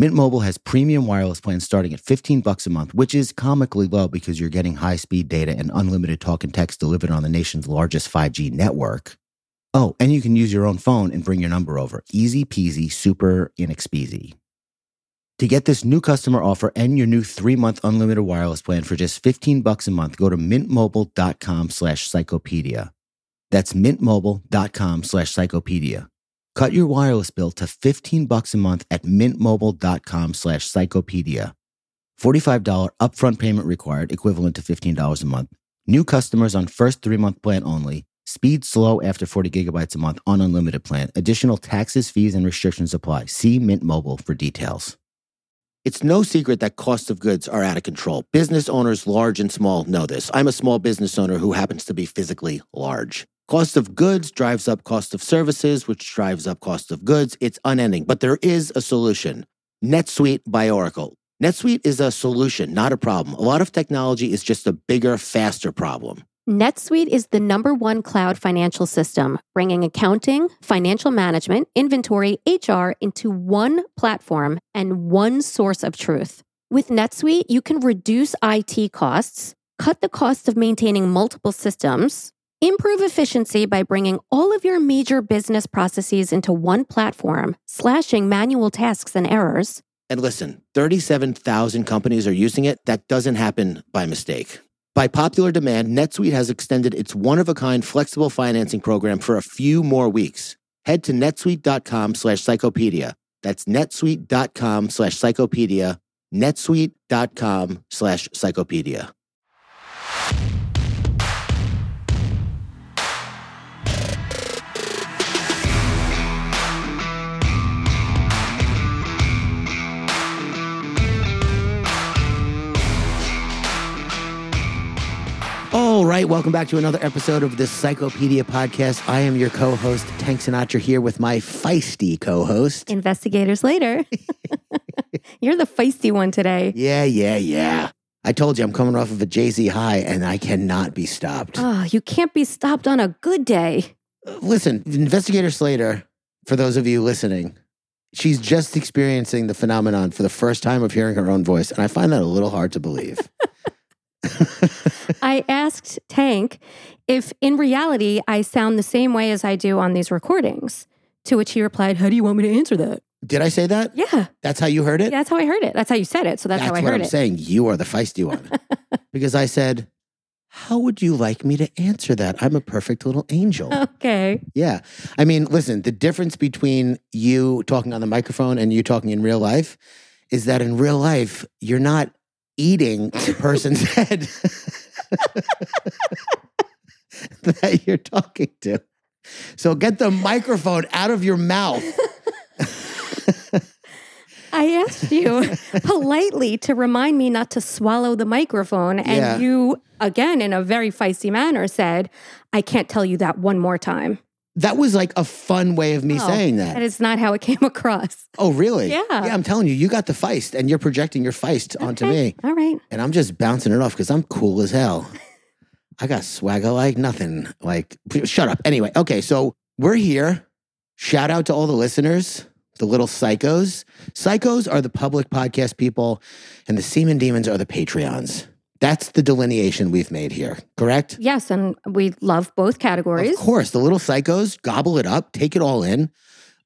Mint Mobile has premium wireless plans starting at 15 bucks a month, which is comically low because you're getting high-speed data and unlimited talk and text delivered on the nation's largest 5G network. Oh, and you can use your own phone and bring your number over. Easy peasy, super inexpeasy. To get this new customer offer and your new three-month unlimited wireless plan for just 15 bucks a month, go to mintmobile.com slash psychopedia. That's mintmobile.com slash psychopedia. Cut your wireless bill to 15 bucks a month at mintmobile.com slash psychopedia. $45 upfront payment required, equivalent to $15 a month. New customers on first three-month plan only. Speed slow after 40 gigabytes a month on unlimited plan. Additional taxes, fees, and restrictions apply. See Mint Mobile for details. It's no secret that costs of goods are out of control. Business owners, large and small, know this. I'm a small business owner who happens to be physically large. Cost of goods drives up cost of services, which drives up cost of goods. It's unending, but there is a solution. NetSuite by Oracle. NetSuite is a solution, not a problem. A lot of technology is just a bigger, faster problem. NetSuite is the number one cloud financial system, bringing accounting, financial management, inventory, HR into one platform and one source of truth. With NetSuite, you can reduce IT costs, cut the cost of maintaining multiple systems, improve efficiency by bringing all of your major business processes into one platform, slashing manual tasks and errors. And listen, 37,000 companies are using it. That doesn't happen by mistake. By popular demand, NetSuite has extended its one of a kind flexible financing program for a few more weeks. Head to netsuite.com slash psychopedia. That's netsuite.com slash psychopedia. netsuite.com slash psychopedia. Right, welcome back to another episode of the Psychopedia podcast. I am your co-host Tank Sinatra here with my feisty co-host. Investigator Slater. You're the feisty one today. Yeah, yeah, yeah. I told you I'm coming off of a Jay-Z high and I cannot be stopped. Oh, you can't be stopped on a good day. Uh, listen, Investigator Slater, for those of you listening, she's just experiencing the phenomenon for the first time of hearing her own voice, and I find that a little hard to believe. I asked Tank if in reality I sound the same way as I do on these recordings. To which he replied, How do you want me to answer that? Did I say that? Yeah. That's how you heard it? Yeah, that's how I heard it. That's how you said it. So that's, That's how I what heard I'm it. saying. You are the feisty one. because I said, How would you like me to answer that? I'm a perfect little angel. Okay. Yeah. I mean, listen, the difference between you talking on the microphone and you talking in real life is that in real life, you're not eating the person's head that you're talking to. So get the microphone out of your mouth. I asked you politely to remind me not to swallow the microphone. And Yeah. you, again, in a very feisty manner, said, I can't tell you that one more time. That was like a fun way of me Oh, saying that. That is not how it came across. oh, really? Yeah. Yeah, I'm telling you, you got the feist and you're projecting your feist onto me. All right. And I'm just bouncing it off because I'm cool as hell. I got swagger like nothing. Like, shut up. Anyway, okay, so we're here. Shout out to all the listeners, the little psychos. Psychos are the public podcast people, and the semen demons are the Patreons. That's the delineation we've made here, correct? Yes. And we love both categories. Of course, the little psychos gobble it up, take it all in.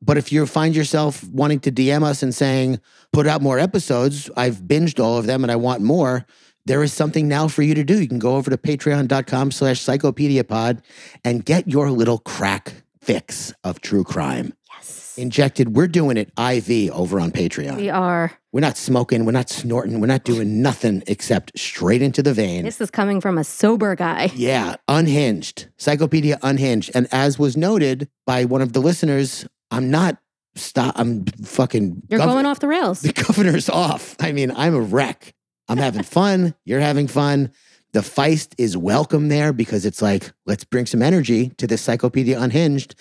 But if you find yourself wanting to DM us and saying, put out more episodes, I've binged all of them and I want more, there is something now for you to do. You can go over to patreon.com slash psychopediapod and get your little crack fix of true crime. Yes. Injected, we're doing it IV over on Patreon. We are. We're not smoking, we're not snorting, we're not doing nothing except straight into the vein. This is coming from a sober guy. Yeah, unhinged. Psychopedia unhinged. And as was noted by one of the listeners, I'm not stop. I'm fucking. You're gov- going off the rails. The governor's off. I mean, I'm a wreck. I'm having fun. You're having fun. The feist is welcome there because it's like, let's bring some energy to this Psychopedia Unhinged.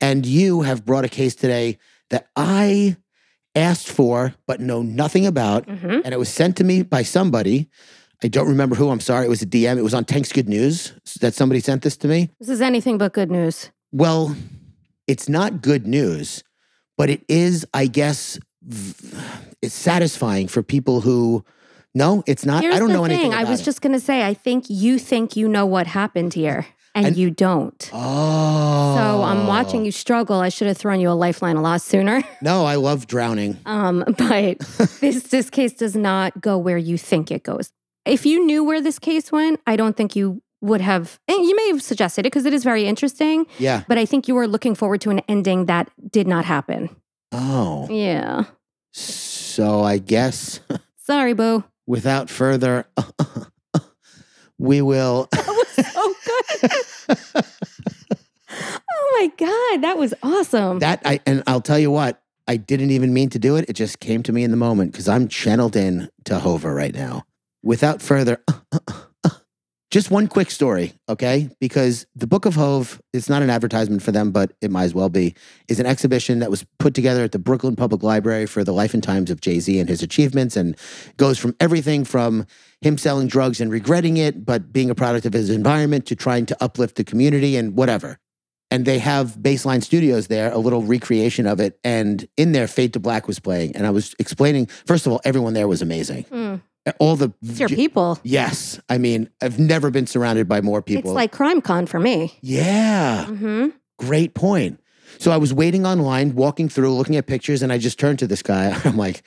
And you have brought a case today that I asked for, but know nothing about. hmm And it was sent to me by somebody. I don't remember who. I'm sorry. It was a DM. It was on Tank's Good News that somebody sent this to me. This is anything but good news. Well, it's not good news, but it is, I guess, v- it's satisfying for people who. No, it's not. Here's I don't know thing. anything. I was it. just going to say, I think you think you know what happened here, and, And- you don't. Oh. So I'm watching you struggle. I should have thrown you a lifeline a lot sooner. No, I love drowning. Um, but this this case does not go where you think it goes. If you knew where this case went, I don't think you would have. And you may have suggested it because it is very interesting. Yeah. But I think you were looking forward to an ending that did not happen. Oh. Yeah. So I guess Sorry, Boo. Without further, we will. That was so good. oh my God. That was awesome. That I and I'll tell you what, I didn't even mean to do it. It just came to me in the moment because I'm channeled in to Hova right now. Without further, just one quick story, okay? Because the Book of HOV, it's not an advertisement for them, but it might as well be, is an exhibition that was put together at the Brooklyn Public Library for the life and times of Jay Z and his achievements, and goes from everything from him selling drugs and regretting it, but being a product of his environment to trying to uplift the community and whatever and they have baseline studios there a little recreation of it and in there fade to black was playing and i was explaining first of all everyone there was amazing Hmm. All the It's your people. yes. I mean i've never been surrounded by more people. It's like Crime Con for me. yeah. Hmm great point. So i was waiting online walking through looking at pictures and i just turned to this guy. I'm like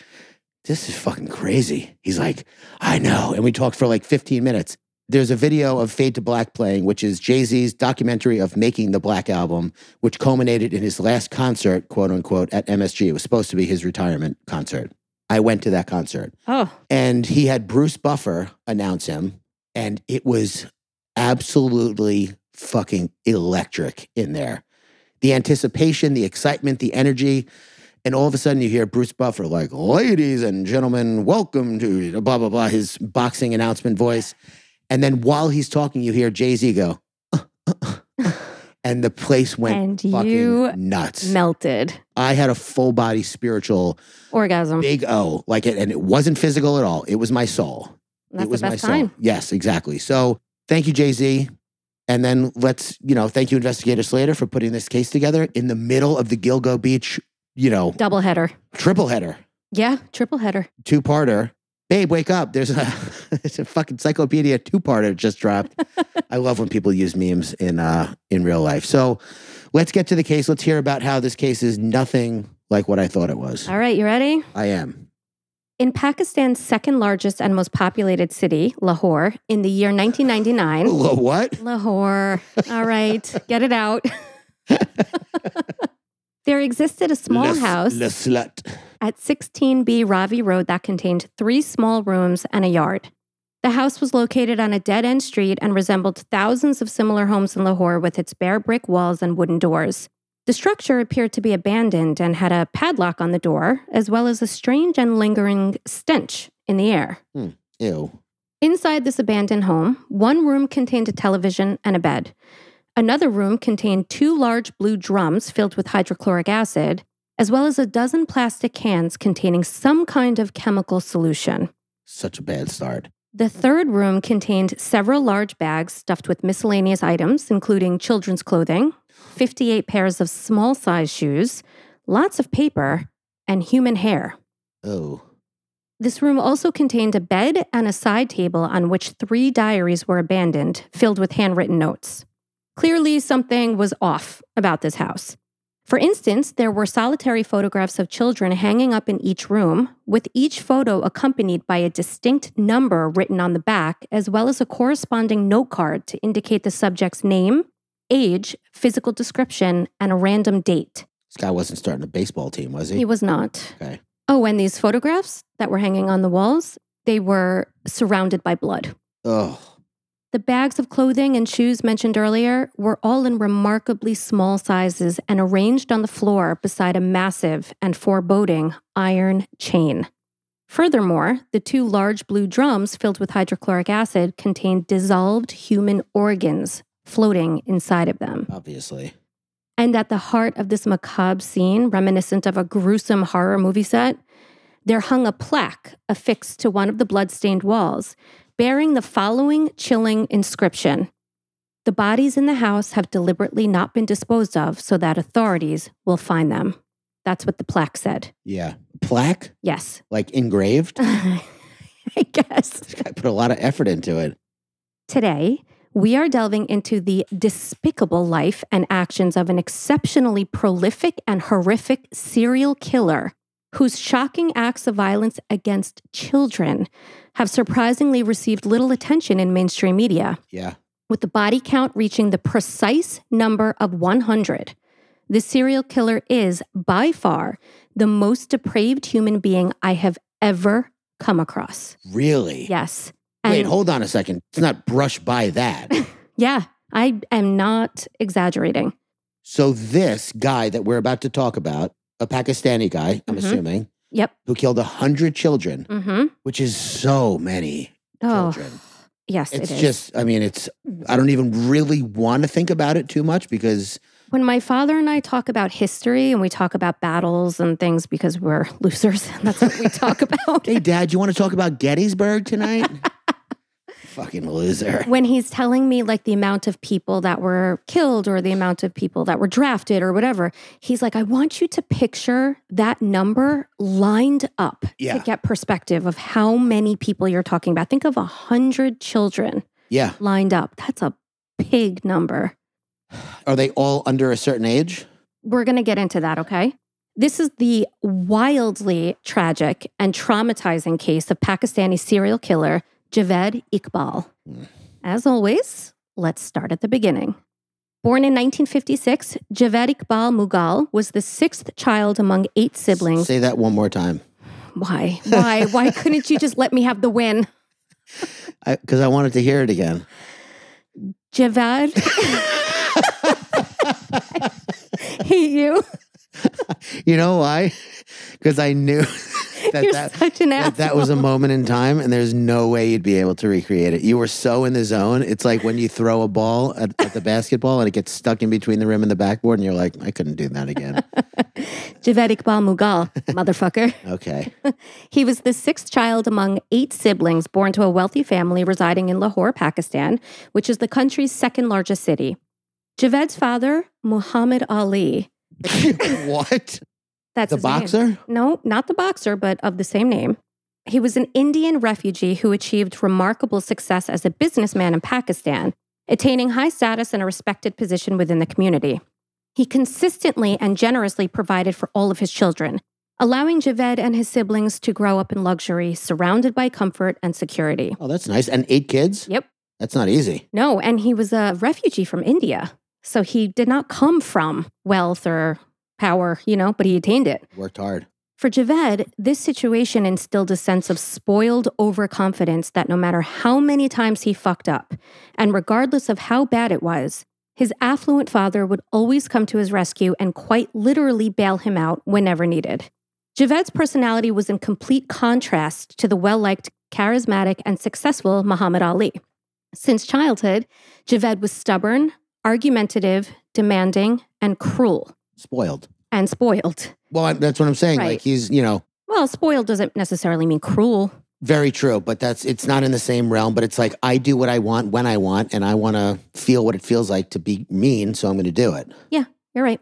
this is fucking crazy. He's like i know. And we talked for like 15 minutes. There's a video of Fade to Black playing, which is Jay Z's documentary of making the Black Album, which culminated in his last concert, quote unquote, at MSG. It was supposed to be his retirement concert. I went to that concert Oh, and he had Bruce Buffer announce him, and it was absolutely fucking electric in there. The anticipation, the excitement, the energy. And all of a sudden, you hear Bruce Buffer, like, ladies and gentlemen, welcome to blah, blah, blah, his boxing announcement voice. And then while he's talking, you hear Jay Z go, and the place went and fucking you nuts. melted. I had a full body spiritual Orgasm. big O, like it, and it wasn't physical at all. It was my soul. That's it was the my best soul. Yes, exactly. So thank you, Jay Z. And then let's, you know, thank you, Investigator Slater, for putting this case together in the middle of the Gilgo Beach, you know, Double header. triple header, Yeah, triple header. two parter. Babe, wake up. There's a, there's a fucking encyclopedia two parter just dropped. I love when people use memes in uh in real life. So let's get to the case. Let's hear about how this case is nothing like what I thought it was. All right, you ready? I am. In Pakistan's second largest and most populated city, Lahore, in the year 1999. Hello, what? Lahore. All right, get it out. there existed a small Le- house Le slut. At 16B Ravi Road that contained three small rooms and a yard. The house was located on a dead end street and resembled thousands of similar homes in Lahore with its bare brick walls and wooden doors. The structure appeared to be abandoned and had a padlock on the door, as well as a strange and lingering stench in the air. Hmm, ew. Inside this abandoned home, one room contained a television and a bed. Another room contained two large blue drums filled with hydrochloric acid, as well as a dozen plastic cans containing some kind of chemical solution. Such a bad start. The third room contained several large bags stuffed with miscellaneous items, including children's clothing, 58 pairs of small size shoes, lots of paper, and human hair. Oh. This room also contained a bed and a side table on which three diaries were abandoned, filled with handwritten notes. Clearly, something was off about this house. For instance, there were solitary photographs of children hanging up in each room, with each photo accompanied by a distinct number written on the back, as well as a corresponding note card to indicate the subject's name, age, physical description, and a random date. This guy wasn't starting a baseball team, was he? He was not. Okay. Oh, and these photographs that were hanging on the walls, they were surrounded by blood. Oh. The bags of clothing and shoes mentioned earlier were all in remarkably small sizes and arranged on the floor beside a massive and foreboding iron chain. Furthermore, the two large blue drums filled with hydrochloric acid contained dissolved human organs floating inside of them. Obviously. And at the heart of this macabre scene, reminiscent of a gruesome horror movie set, there hung a plaque affixed to one of the bloodstained walls bearing the following chilling inscription The bodies in the house have deliberately not been disposed of so that authorities will find them. That's what the plaque said. Yeah. Plaque? Yes. Like engraved? I guess. I put a lot of effort into it. Today, we are delving into the despicable life and actions of an exceptionally prolific and horrific serial killer whose shocking acts of violence against children have surprisingly received little attention in mainstream media. Yeah. With the body count reaching the precise number of 100, the serial killer is by far the most depraved human being I have ever come across. Really? Yes. Wait, hold on a second. It's not brush by that. Yeah, I am not exaggerating. so this guy that we're about to talk about, a Pakistani guy, I'm Mhm. assuming, Yep. who killed a hundred children, Mm-hmm. which is so many Oh, children. yes, it's it is. just, I mean, it's, I don't even really want to think about it too much because when my father and I talk about history and we talk about battles and things because we're losers, and that's what we talk about. Hey, Dad, you want to talk about Gettysburg tonight? Fucking loser. when he's telling me like the amount of people that were killed or the amount of people that were drafted or whatever, he's like, I want you to picture that number lined up Yeah. to get perspective of how many people you're talking about. Think of a hundred children Yeah. lined up. That's a big number. Are they all under a certain age? We're going to get into that, okay? This is the wildly tragic and traumatizing case of Pakistani serial killer Javed Iqbal. Mm. As always, let's start at the beginning. Born in 1956, Javed Iqbal Mughal was the sixth child among eight siblings. Say that one more time. Why? Why? Why couldn't you just let me have the win? Because I, wanted to hear it again. Javed. Hate you. You know why? Because I knew that that, that that was a moment in time, and there's no way you'd be able to recreate it. You were so in the zone. It's like when you throw a ball at, at the basketball and it gets stuck in between the rim and the backboard, and you're like, I couldn't do that again. Javed Iqbal Mughal, motherfucker. Okay. He was the sixth child among eight siblings born to a wealthy family residing in Lahore, Pakistan, which is the country's second largest city. Javed's father, Muhammad Ali, what? that's The his name. boxer? No, not the boxer, but of the same name. He was an Indian refugee who achieved remarkable success as a businessman in Pakistan, attaining high status and a respected position within the community. He consistently and generously provided for all of his children, allowing Javed and his siblings to grow up in luxury, surrounded by comfort and security. Oh, that's nice. And eight kids? Yep. That's not easy. No, and he was a refugee from India. So he did not come from wealth or power, you know, but he attained it. Worked hard. For Javed, this situation instilled a sense of spoiled overconfidence that no matter how many times he fucked up, and regardless of how bad it was, his affluent father would always come to his rescue and quite literally bail him out whenever needed. Javed's personality was in complete contrast to the well liked, charismatic, and successful Muhammad Ali. Since childhood, Javed was stubborn, argumentative, demanding, and cruel, Spoiled. and spoiled. Well, I- that's what I'm saying. Right. Like he's, you know, Well, spoiled doesn't necessarily mean cruel. very true, but that's it's not in the same realm. But it's like I do what I want when I want, and I want to feel what it feels like to be mean, so I'm going to do it. Yeah, you're right.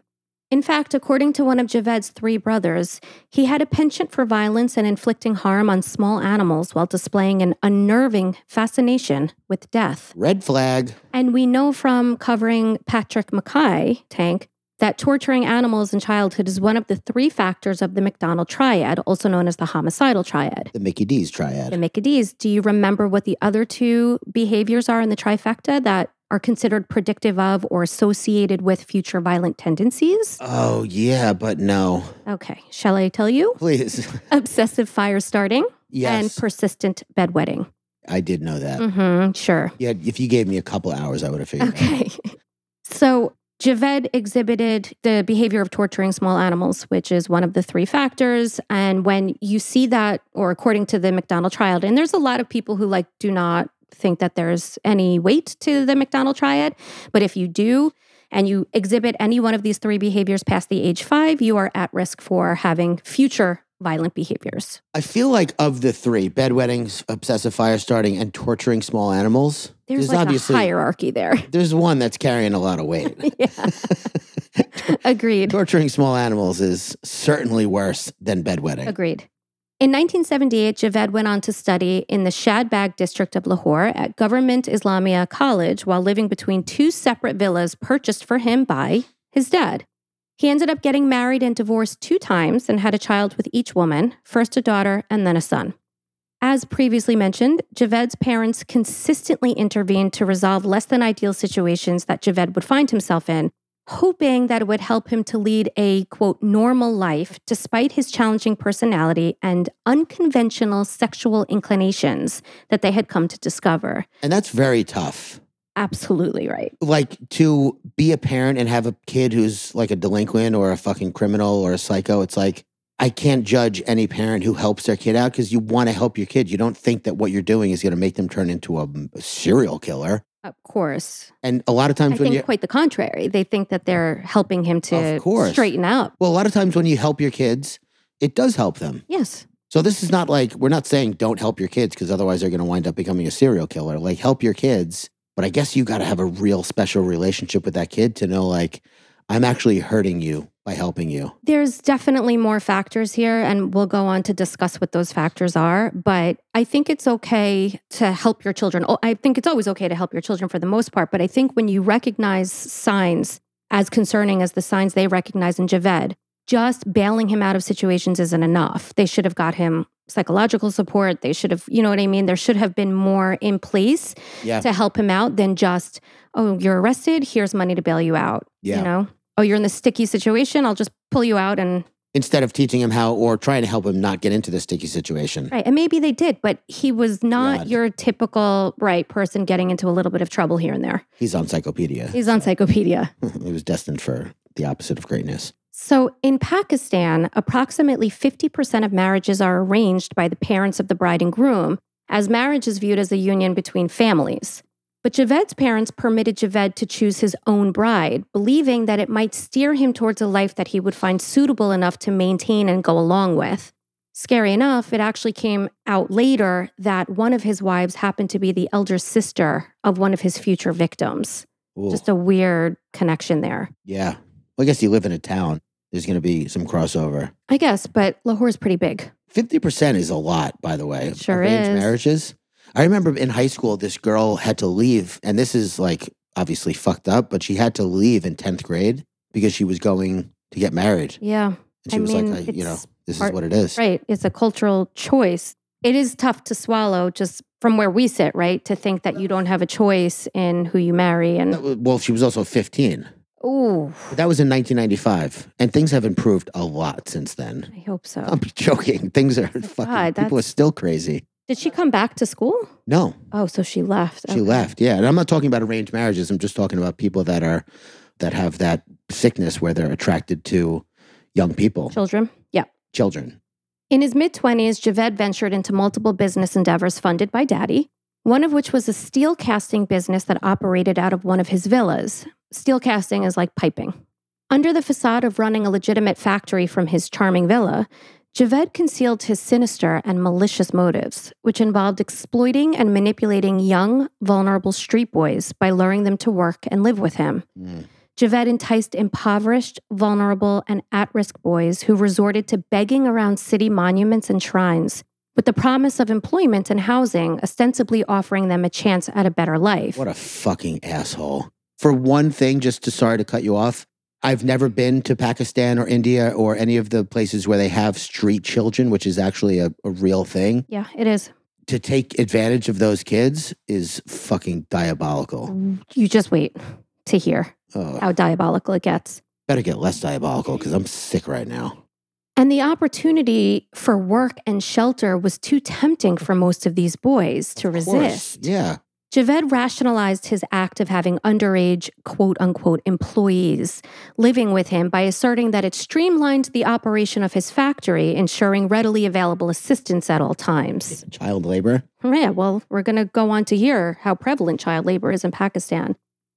In fact, according to one of Javed's three brothers, he had a penchant for violence and inflicting harm on small animals while displaying an unnerving fascination with death. Red flag. And we know from covering Patrick Mackay, Tank, that torturing animals in childhood is one of the three factors of the McDonald triad, also known as the homicidal triad. The Mickey D's triad. The Mickey D's. do you remember what the other two behaviors are in the trifecta that are considered predictive of or associated with future violent tendencies? Oh yeah, but no. Okay, shall I tell you? Please. Obsessive fire starting yes. and persistent bedwetting. I did know that. hmm sure. Yeah, if you gave me a couple hours, I would have figured. Okay. So Javed exhibited the behavior of torturing small animals, which is one of the three factors. And when you see that, or according to the McDonald triad, and there's a lot of people who like do not think that there's any weight to the McDonald triad, but if you do, and you exhibit any one of these three behaviors past the age five, you are at risk for having future violent behaviors. I feel like of the three, bedwettings, obsessive fire starting, and torturing small animals, There's, like obviously a hierarchy there. there's one that's carrying a lot of weight. yeah. Agreed. torturing small animals is certainly worse than bedwetting. Agreed. In 1978, Javed went on to study in the Shadbagh district of Lahore at Government Islamia College while living between two separate villas purchased for him by his dad. He ended up getting married and divorced two times and had a child with each woman, first a daughter and then a son. As previously mentioned, Javed's parents consistently intervened to resolve less than ideal situations that Javed would find himself in, hoping that it would help him to lead a quote normal life despite his challenging personality and unconventional sexual inclinations that they had come to discover. And that's very tough. Absolutely right. Like to be a parent and have a kid who's like a delinquent or a fucking criminal or a psycho, it's like, I can't judge any parent who helps their kid out because you want to help your kid. You don't think that what you're doing is going to make them turn into a, a serial killer. Of course. And a lot of times I when you quite the contrary. They think that they're helping him to Of course. straighten up. well, a lot of times when you help your kids, it does help them. Yes. So this is not like we're not saying don't help your kids because otherwise they're going to wind up becoming a serial killer. Like help your kids, but I guess you got to have a real special relationship with that kid to know like I'm actually hurting you by helping you. There's definitely more factors here, and we'll go on to discuss what those factors are. But I think it's okay to help your children. Oh, I think it's always okay to help your children for the most part. But I think when you recognize signs as concerning as the signs they recognize in Javed, just bailing him out of situations isn't enough. They should have got him psychological support. They should have, you know what I mean? There should have been more in place Yeah. to help him out than just, oh, you're arrested. Here's money to bail you out. Yeah. You know, oh, you're in this sticky situation. I'll just pull you out and Instead of teaching him how or trying to help him not get into the sticky situation. right. And maybe they did, but he was not God. your typical right person getting into a little bit of trouble here and there. He's on Psychopedia. He's on Psychopedia. he was destined for the opposite of greatness. So in Pakistan, approximately 50% of marriages are arranged by the parents of the bride and groom, as marriage is viewed as a union between families. But Javed's parents permitted Javed to choose his own bride, believing that it might steer him towards a life that he would find suitable enough to maintain and go along with. Scary enough, it actually came out later that one of his wives happened to be the elder sister of one of his future victims. Ooh. Just a weird connection there. yeah. Well, I guess you live in a town. There's going to be some crossover. I guess, but Lahore's pretty big. 50% is a lot, by the way. Sure arranged is. marriages. I remember in high school, this girl had to leave, and this is like obviously fucked up, but she had to leave in 10th grade because she was going to get married. Yeah, And she I was mean, like, I, you know, this part- is what it is. right. It's a cultural choice. It is tough to swallow just from where we sit, right? To think that you don't have a choice in who you marry. And, was- Well, she was also 15. oh, But that was in 1995. And things have improved a lot since then. I hope so. I'm joking. Things are oh, fucking, God, people are still crazy. Did she come back to school? No, Oh, so she left. she Okay. left. Yeah. And I'm not talking about arranged marriages. I'm just talking about people that are, that have that sickness where they're attracted to young people, Children? Yeah. children. In his mid 20s, Javed ventured into multiple business endeavors funded by daddy, one of which was a steel casting business that operated out of one of his villas. Steel casting is like piping. Under the facade of running a legitimate factory from his charming villa, Javed concealed his sinister and malicious motives, which involved exploiting and manipulating young, vulnerable street boys by luring them to work and live with him. Mm. Javed enticed impoverished, vulnerable, and at risk boys who resorted to begging around city monuments and shrines with the promise of employment and housing, ostensibly offering them a chance at a better life. What a fucking asshole. For one thing, just to sorry to cut you off, I've never been to Pakistan or India or any of the places where they have street children, which is actually a, a real thing. yeah, it is. To take advantage of those kids is fucking diabolical. Mm, you just wait to hear Oh, how diabolical it gets. better get less diabolical because I'm sick right now. And the opportunity for work and shelter was too tempting for most of these boys to Of course. resist. Yeah. Javed rationalized his act of having underage, quote unquote, employees living with him by asserting that it streamlined the operation of his factory, ensuring readily available assistance at all times. Child labor. Yeah, well, we're going to go on to hear how prevalent child labor is in Pakistan.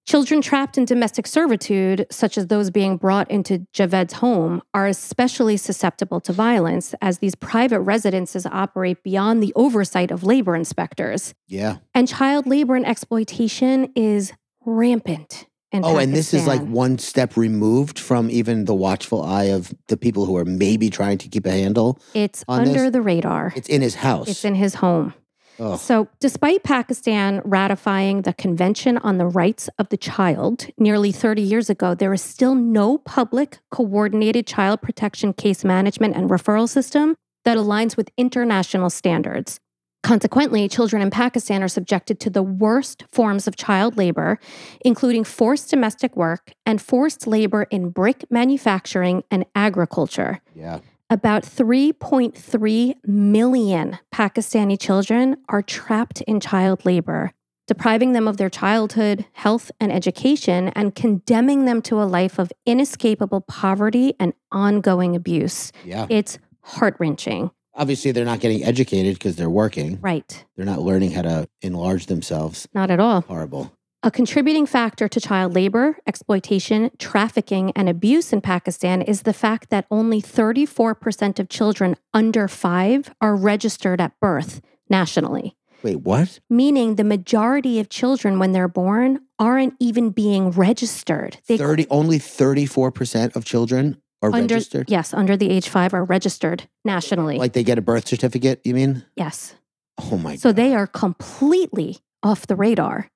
Children trapped in domestic servitude, such as those being brought into Javed's home, are especially susceptible to violence as these private residences operate beyond the oversight of labor inspectors. Yeah. And child labor and exploitation is rampant. In Oh, and this is like one step removed from even the watchful eye of the people who are maybe trying to keep a handle. it's under this- the radar. It's in his house. It's in his home. Ugh. So, despite Pakistan ratifying the Convention on the Rights of the Child nearly 30 years ago, there is still no public coordinated child protection case management and referral system that aligns with international standards. Consequently, children in Pakistan are subjected to the worst forms of child labor, including forced domestic work and forced labor in brick manufacturing and agriculture. yeah. About 3.3 million Pakistani children are trapped in child labor, depriving them of their childhood, health, and education, and condemning them to a life of inescapable poverty and ongoing abuse. Yeah. It's heart wrenching. Obviously, they're not getting educated because they're working. Right. They're not learning how to enlarge themselves. Not at all. Horrible. A contributing factor to child labor, exploitation, trafficking, and abuse in Pakistan is the fact that only 34% of children under five are registered at birth nationally. Wait, what? meaning the majority of children when they're born aren't even being registered. They 30 only 34% of children are under registered? yes, under the age 5 are registered nationally. Like they get a birth certificate, you mean? yes. Oh my So god. they are completely off the radar.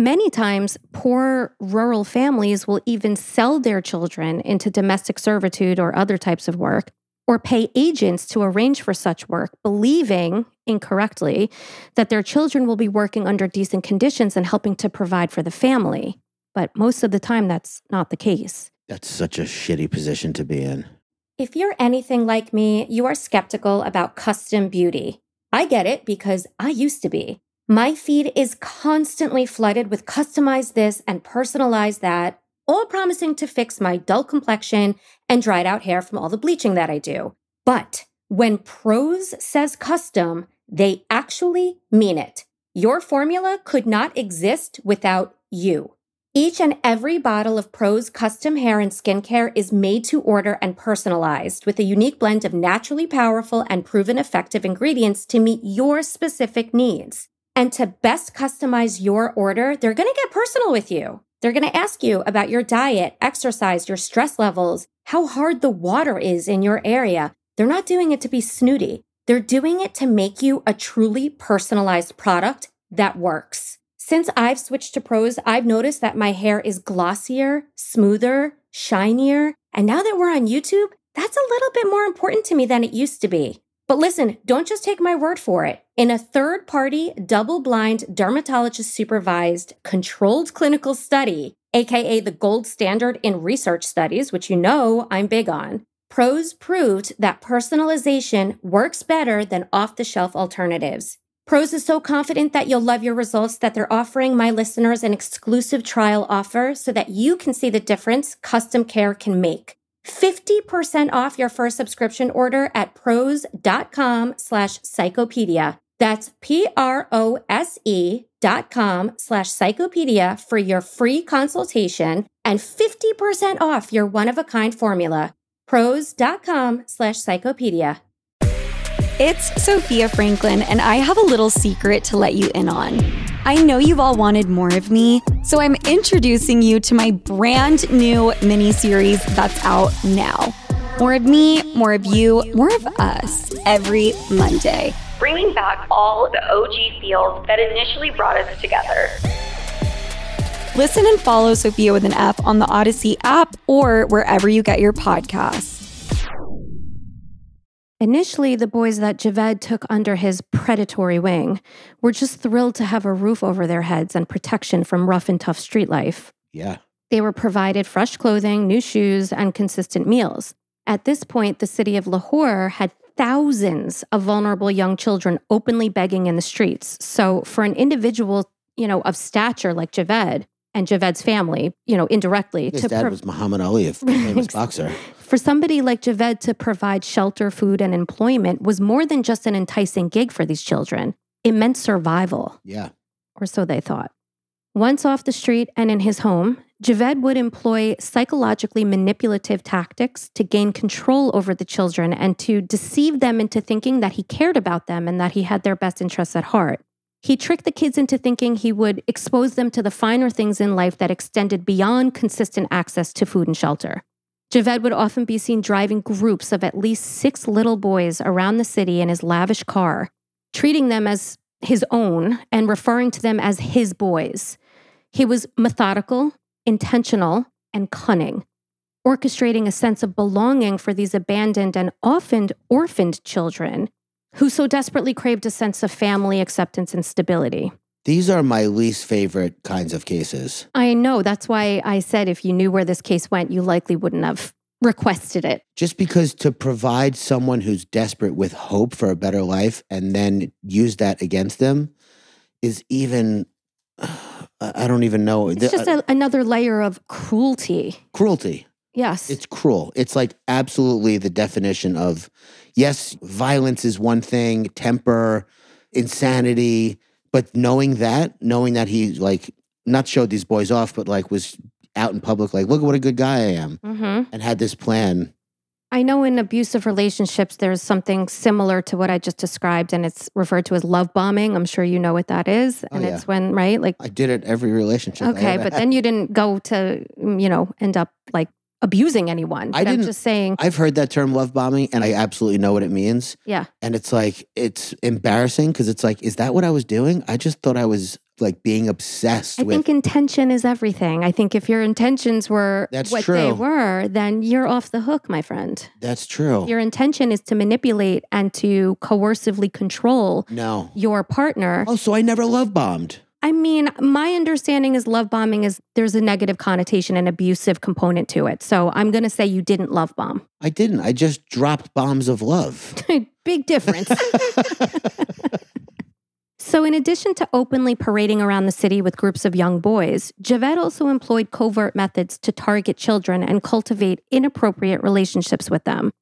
Many times, poor rural families will even sell their children into domestic servitude or other types of work, or pay agents to arrange for such work, believing incorrectly that their children will be working under decent conditions and helping to provide for the family. But most of the time, that's not the case. That's such a shitty position to be in. If you're anything like me, you are skeptical about custom beauty. I get it because I used to be. My feed is constantly flooded with customized this and personalized that, all promising to fix my dull complexion and dried out hair from all the bleaching that I do. But when Prose says custom, they actually mean it. Your formula could not exist without you. Each and every bottle of Prose custom hair and skincare is made to order and personalized with a unique blend of naturally powerful and proven effective ingredients to meet your specific needs. And to best customize your order, they're going to get personal with you. They're going to ask you about your diet, exercise, your stress levels, how hard the water is in your area. They're not doing it to be snooty. They're doing it to make you a truly personalized product that works. Since I've switched to Prose, I've noticed that my hair is glossier, smoother, shinier. And now that we're on YouTube, that's a little bit more important to me than it used to be. But listen, don't just take my word for it. In a third party, double blind, dermatologist supervised, controlled clinical study, aka the gold standard in research studies, which you know I'm big on, Prose proved that personalization works better than off the shelf alternatives. Prose is so confident that you'll love your results that they're offering my listeners an exclusive trial offer so that you can see the difference custom care can make. 50% off your first subscription order at prose.com slash psychopedia. That's P-R-O-S-E dot com slash psychopedia for your free consultation and 50% off your one-of-a-kind formula. Prose.com slash psychopedia. It's Sophia Franklin, and I have a little secret to let you in on. I know you've all wanted more of me, so I'm introducing you to my brand new mini series that's out now. More of me, more of you, more of us every Monday. Bringing back all the OG feels that initially brought us together. Listen and follow Sophia with an F on the Odyssey app or wherever you get your podcasts. Initially, the boys that Javed took under his predatory wing were just thrilled to have a roof over their heads and protection from rough and tough street life. Yeah. They were provided fresh clothing, new shoes, and consistent meals. At this point, the city of Lahore had thousands of vulnerable young children openly begging in the streets. So for an individual, you know, of stature like Javed and Javed's family, you know, indirectly His to dad pro- was Muhammad Ali, a famous boxer. for somebody like Javed to provide shelter, food, and employment was more than just an enticing gig for these children. It meant survival Yeah. or so they thought. Once off the street and in his home, Javed would employ psychologically manipulative tactics to gain control over the children and to deceive them into thinking that he cared about them and that he had their best interests at heart. He tricked the kids into thinking he would expose them to the finer things in life that extended beyond consistent access to food and shelter. Javed would often be seen driving groups of at least six little boys around the city in his lavish car, treating them as his own and referring to them as his boys. He was methodical, intentional, and cunning, orchestrating a sense of belonging for these abandoned and often orphaned children who so desperately craved a sense of family acceptance and stability. These are my least favorite kinds of cases. I know. That's why I said if you knew where this case went, you likely wouldn't have requested it. Just because to provide someone who's desperate with hope for a better life and then use that against them is even, I don't even know. It's just uh, a, another layer of cruelty. cruelty. Yes. It's cruel. It's like absolutely the definition of yes, violence is one thing, temper, insanity, but knowing that, knowing that he like not showed these boys off, but like was out in public, like, look at what a good guy I am, hmm and had this plan. I know in abusive relationships, there's something similar to what I just described, and it's referred to as love bombing. I'm sure you know what that is. Oh, and yeah. it's when, right? Like, I did it every relationship. Okay, but then you didn't go to, mm, you know, end up like abusing anyone. I didn't- just saying, I've heard that term love bombing, and I absolutely know what it means. yeah. And it's like it's embarrassing because it's like, is that what I was doing? I just thought I was like being obsessed with I with. think intention is everything. I think if your intentions were That's what they true. were, then you're off the hook, my friend. That's true. Your intention is to manipulate and to coercively control no. your partner. Oh, so I never love bombed. I mean, my understanding is love bombing is there's a negative connotation and abusive component to it. So I'm going to say you didn't love bomb. I didn't. I just dropped bombs of love. Big difference. so, in addition to openly parading around the city with groups of young boys, Javed also employed covert methods to target children and cultivate inappropriate relationships with them.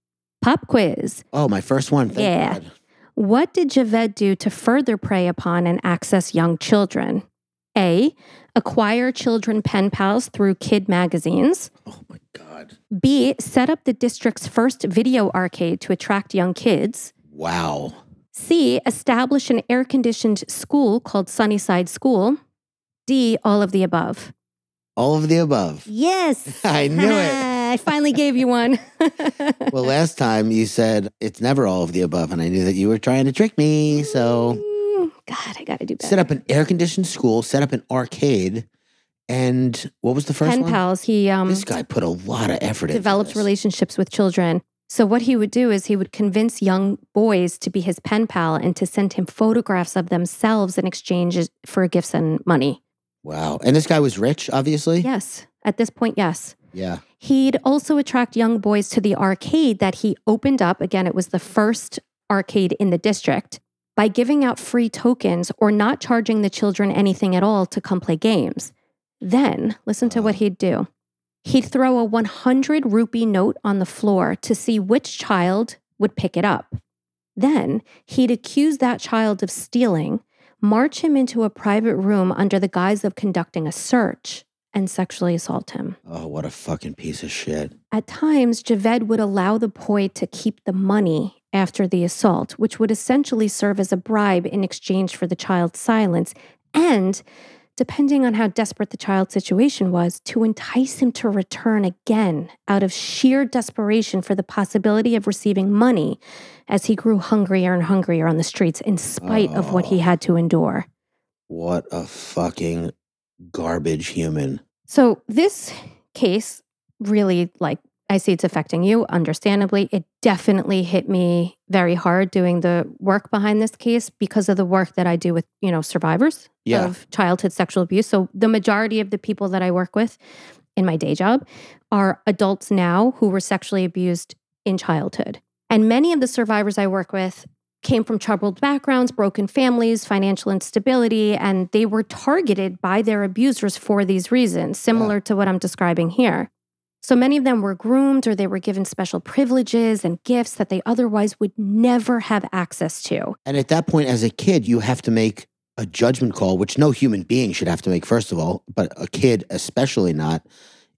Pop quiz. oh, my first one. Thank Yeah. God. What did Javed do to further prey upon and access young children? A. Acquire children pen pals through kid magazines. Oh my God. B. Set up the district's first video arcade to attract young kids. Wow. C. Establish an air conditioned school called Sunnyside School. D. All of the above. All of the above. Yes. I knew it. I finally gave you one. Well, last time you said it's never all of the above, and I knew that you were trying to trick me. So God, I got to do better. set up an air conditioned school, set up an arcade, and what was the first Pen one? pals. He um, This guy put a lot of effort into developed this. relationships with children. So what he would do is he would convince young boys to be his pen pal and to send him photographs of themselves in exchange for gifts and money. Wow. And this guy was rich, obviously. Yes, at this point, yes. Yeah. He'd also attract young boys to the arcade that he opened up. Again, it was the first arcade in the district by giving out free tokens or not charging the children anything at all to come play games. Then, listen to what he'd do. He'd throw a 100 rupee note on the floor to see which child would pick it up. Then, he'd accuse that child of stealing, march him into a private room under the guise of conducting a search, and sexually assault him. Oh, what a fucking piece of shit. At times, Javed would allow the boy to keep the money after the assault, which would essentially serve as a bribe in exchange for the child's silence, and, depending on how desperate the child's situation was, to entice him to return again out of sheer desperation for the possibility of receiving money as he grew hungrier and hungrier on the streets in spite of what he Oh. had to endure. What a fucking garbage human. So this case really like I see it's affecting you understandably. It definitely hit me very hard doing the work behind this case because of the work that I do with, you know, survivors Yeah. of childhood sexual abuse. So the majority of the people that I work with in my day job are adults now who were sexually abused in childhood. And many of the survivors I work with came from troubled backgrounds, broken families, financial instability, and they were targeted by their abusers for these reasons, similar to what I'm describing here. So many of them were groomed or they were given special privileges and gifts that they otherwise would never have access to. And at that point, as a kid, you have to make a judgment call, which no human being should have to make, first of all, but a kid especially not.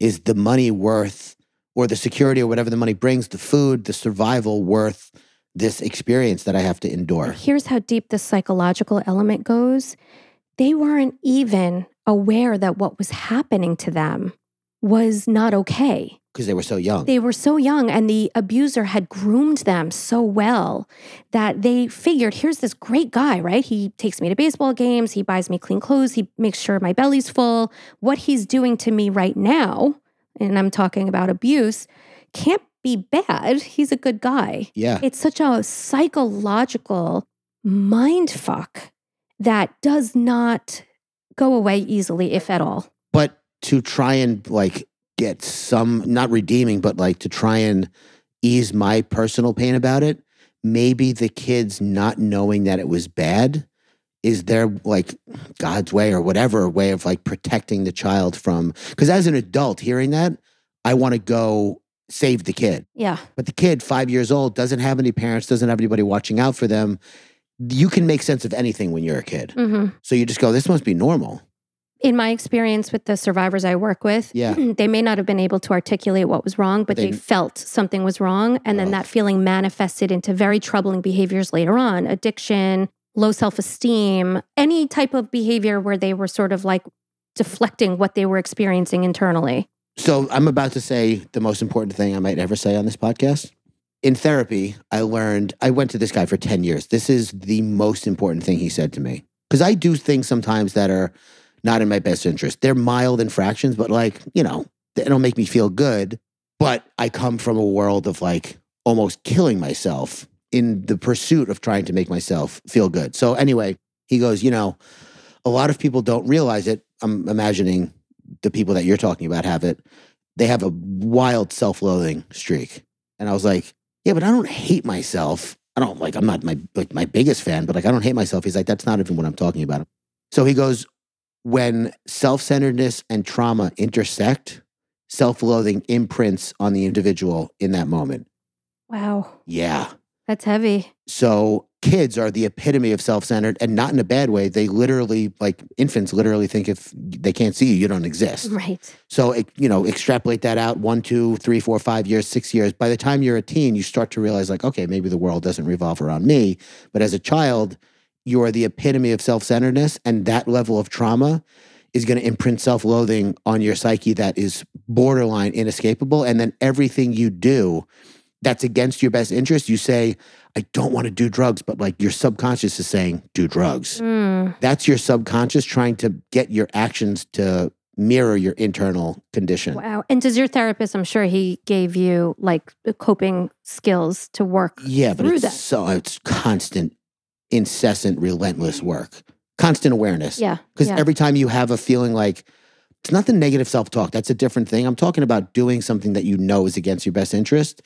Is the money worth, or the security or whatever the money brings, the food, the survival worth this experience that I have to endure? Here's how deep the psychological element goes they weren't even aware that what was happening to them was not okay. Because they were so young. They were so young, and the abuser had groomed them so well that they figured here's this great guy, right? He takes me to baseball games, he buys me clean clothes, he makes sure my belly's full. What he's doing to me right now, and I'm talking about abuse, can't be bad. He's a good guy. yeah. It's such a psychological mind fuck that does not go away easily, if at all. To try and like get some not redeeming but like to try and ease my personal pain about it maybe the kids not knowing that it was bad is there like god's way or whatever way of like protecting the child from because as an adult hearing that i want to go save the kid. Yeah. but the kid five years old doesn't have any parents doesn't have anybody watching out for them you can make sense of anything when you're a kid. Hmm so you just go this must be normal In my experience with the survivors I work with, Yeah. they may not have been able to articulate what was wrong, but they, They- felt something was wrong. And then that feeling manifested into very troubling behaviors later on addiction, low self esteem, any type of behavior where they were sort of like deflecting what they were experiencing internally. So I'm about to say the most important thing I might ever say on this podcast. In therapy, I learned, I went to this guy for 10 years. This is the most important thing he said to me. Because I do things sometimes that are not in my best interest. They're mild infractions, but like, you know, they don't make me feel good. But I come from a world of like almost killing myself in the pursuit of trying to make myself feel good. So anyway, he goes, you know, a lot of people don't realize it. I'm imagining the people that you're talking about have it. They have a wild self-loathing streak. And I was like, yeah, but I don't hate myself. I don't like I'm not my like my biggest fan, but like I don't hate myself. He's like, that's not even what I'm talking about. So he goes, when self-centeredness and trauma intersect, self-loathing imprints on the individual in that moment. Wow. Yeah. That's heavy. So kids are the epitome of self-centered and not in a bad way. They literally, like infants, literally think if they can't see you, you don't exist. Right. So you know, extrapolate that out one, two, three, four, five years, six years. By the time you're a teen, you start to realize, like, okay, maybe the world doesn't revolve around me. But as a child, you are the epitome of self-centeredness, and that level of trauma is going to imprint self-loathing on your psyche that is borderline inescapable. And then everything you do that's against your best interest, you say, I don't want to do drugs, but like your subconscious is saying, do drugs. Mm. That's your subconscious trying to get your actions to mirror your internal condition. Wow. And does your therapist, I'm sure he gave you like coping skills to work Yeah, but it's that. so it's constant, incessant, relentless work, constant awareness. Yeah. Because yeah. every time you have a feeling like it's not the negative self talk, that's a different thing. I'm talking about doing something that you know is against your best interest.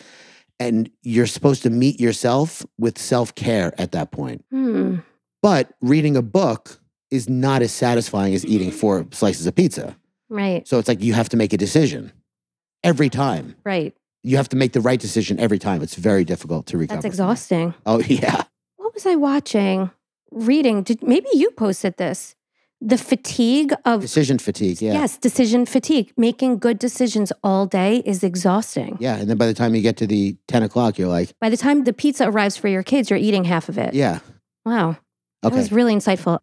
And you're supposed to meet yourself with self care at that point. Hmm. But reading a book is not as satisfying as eating four slices of pizza. Right. So it's like you have to make a decision every time. Right. You have to make the right decision every time. It's very difficult to recover. That's exhausting. Oh, yeah. What was I watching? Reading. Did maybe you posted this? The fatigue of Decision fatigue. Yeah. yes, decision fatigue. Making good decisions all day is exhausting. Yeah. And then by the time you get to the 10 o'clock, you're like, By the time the pizza arrives for your kids, you're eating half of it. yeah. Wow. That was really insightful.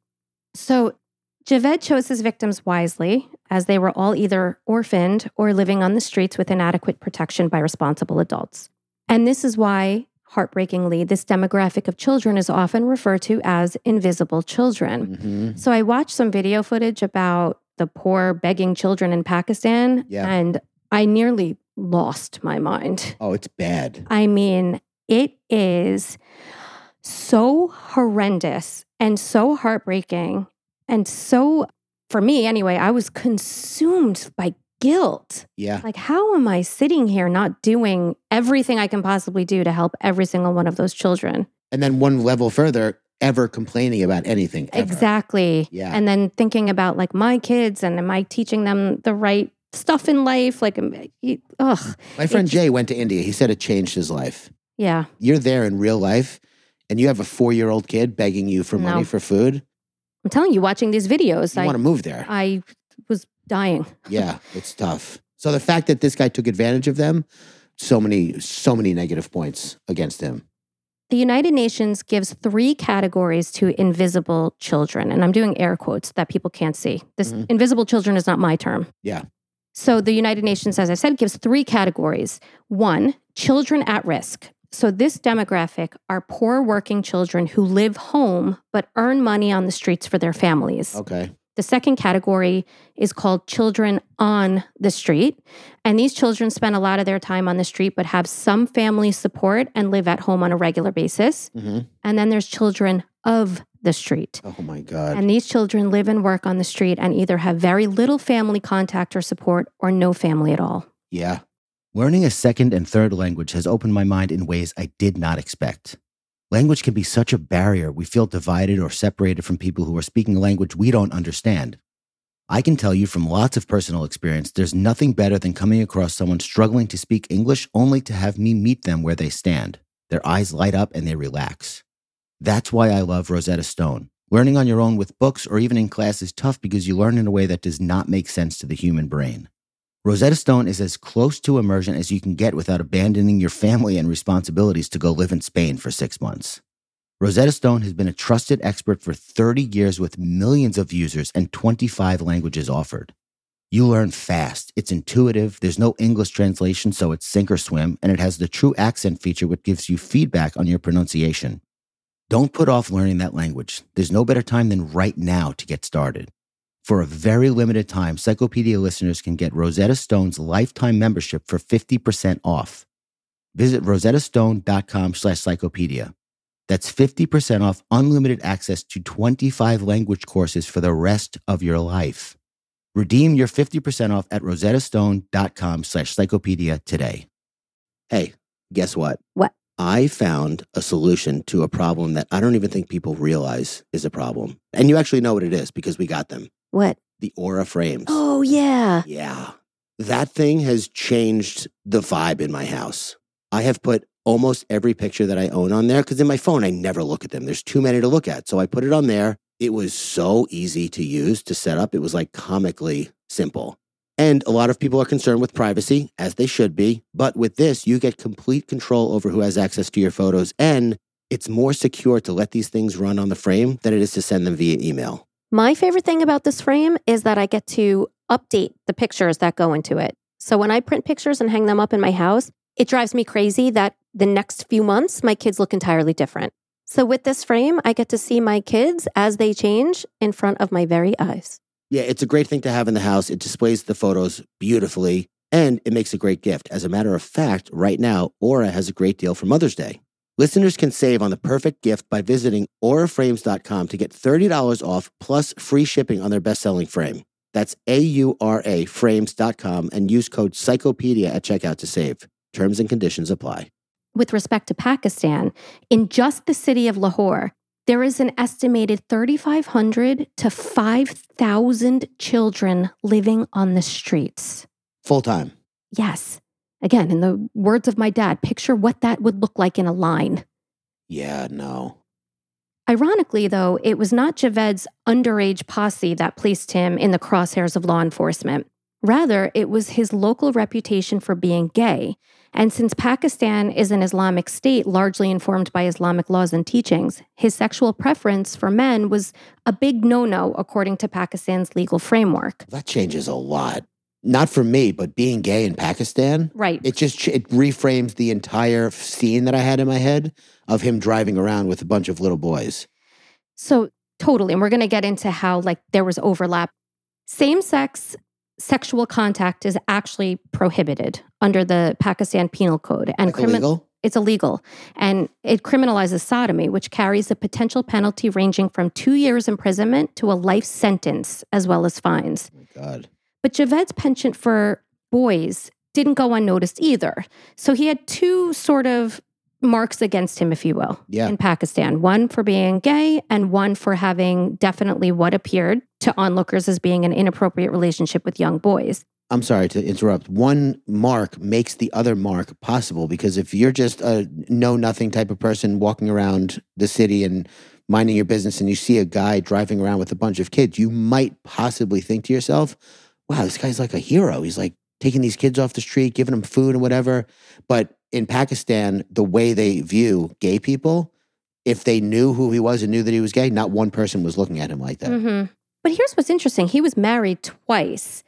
So, Javed chose his victims wisely, as they were all either orphaned or living on the streets with inadequate protection by responsible adults. And this is why, heartbreakingly, this demographic of children is often referred to as invisible children. Mhm. So, I watched some video footage about the poor begging children in Pakistan, Yeah. and I nearly lost my mind. Oh, it's bad. I mean, it is so horrendous and so heartbreaking and so, for me anyway, I was consumed by guilt. Yeah. Like, how am I sitting here not doing everything I can possibly do to help every single one of those children? And then one level further, ever complaining about anything. ever. Exactly. Yeah. And then thinking about like my kids and am I teaching them the right stuff in life? Like, ugh, My friend It's- Jay went to India. He said it changed his life. yeah. You're there in real life and you have a four year old kid begging you for money No. for food. I'm telling you, watching these videos, You I, want to move there. I was dying. yeah, it's tough. So the fact that this guy took advantage of them, so many, so many negative points against him. The United Nations gives three categories to invisible children, and I'm doing air quotes that people can't see. This Mhm. invisible children is not my term. Yeah. So the United Nations, as I said, gives three categories. One, children at risk. So this demographic are poor working children who live home but earn money on the streets for their families. Okay. The second category is called children on the street. And these children spend a lot of their time on the street, but have some family support and live at home on a regular basis. hmm And then there's children of the street. Oh my God. And these children live and work on the street and either have very little family contact or support or no family at all. yeah. Learning a second and third language has opened my mind in ways I did not expect. Language can be such a barrier. We feel divided or separated from people who are speaking a language we don't understand. I can tell you from lots of personal experience, there's nothing better than coming across someone struggling to speak English only to have me meet them where they stand. Their eyes light up and they relax. That's why I love Rosetta Stone. Learning on your own with books or even in class is tough because you learn in a way that does not make sense to the human brain. Rosetta Stone is as close to immersion as you can get without abandoning your family and responsibilities to go live in Spain for six months. Rosetta Stone has been a trusted expert for 30 years with millions of users and 25 languages offered. You learn fast, it's intuitive, there's no English translation, so it's sink or swim, and it has the true accent feature which gives you feedback on your pronunciation. Don't put off learning that language. There's no better time than right now to get started. For a very limited time, Psychopedia listeners can get Rosetta Stone's lifetime membership for 50% off. Visit rosettastone.com slash psychopedia. That's 50% off unlimited access to 25 language courses for the rest of your life. Redeem your 50% off at rosettastone.com slash psychopedia today. Hey, guess what? What? I found a solution to a problem that I don't even think people realize is a problem. And you actually know what it is because we got them. What? The Aura frames. Oh, yeah. Yeah. That thing has changed the vibe in my house. I have put almost every picture that I own on there because in my phone, I never look at them. There's too many to look at. So I put it on there. It was so easy to use, to set up. It was like comically simple. And a lot of people are concerned with privacy, as they should be. But with this, you get complete control over who has access to your photos. And it's more secure to let these things run on the frame than it is to send them via email. My favorite thing about this frame is that I get to update the pictures that go into it. So when I print pictures and hang them up in my house, it drives me crazy that the next few months my kids look entirely different. So with this frame, I get to see my kids as they change in front of my very eyes. Yeah, it's a great thing to have in the house. It displays the photos beautifully and it makes a great gift. As a matter of fact, right now, Aura has a great deal for Mother's Day. Listeners can save on the perfect gift by visiting auraframes.com to get $30 off plus free shipping on their best selling frame. That's A U R A frames.com and use code Psychopedia at checkout to save. Terms and conditions apply. With respect to Pakistan, in just the city of Lahore, there is an estimated 3,500 to 5,000 children living on the streets. Full time. Yes. Again, in the words of my dad, picture what that would look like in a line. Yeah, no. Ironically, though, it was not Javed's underage posse that placed him in the crosshairs of law enforcement. Rather, it was his local reputation for being gay. And since Pakistan is an Islamic state largely informed by Islamic laws and teachings, his sexual preference for men was a big no no according to Pakistan's legal framework. That changes a lot. Not for me, but being gay in Pakistan, Right. it just it reframes the entire scene that I had in my head of him driving around with a bunch of little boys. So, totally. And we're going to get into how, like, there was overlap. Same sex sexual contact is actually prohibited under the Pakistan Penal Code. And Like it's illegal. And it criminalizes sodomy, which carries a potential penalty ranging from two years imprisonment to a life sentence, as well as fines. Oh my God. But Javed's penchant for boys didn't go unnoticed either. So he had two sort of marks against him, if you will, Yeah. in Pakistan one for being gay and one for having definitely what appeared to onlookers as being an inappropriate relationship with young boys. I'm sorry to interrupt. One mark makes the other mark possible because if you're just a know nothing type of person walking around the city and minding your business and you see a guy driving around with a bunch of kids, you might possibly think to yourself, wow, this guy's like a hero. He's like taking these kids off the street, giving them food and whatever. But in Pakistan, the way they view gay people, if they knew who he was and knew that he was gay, not one person was looking at him like that. Mhm. But here's what's interesting he was married twice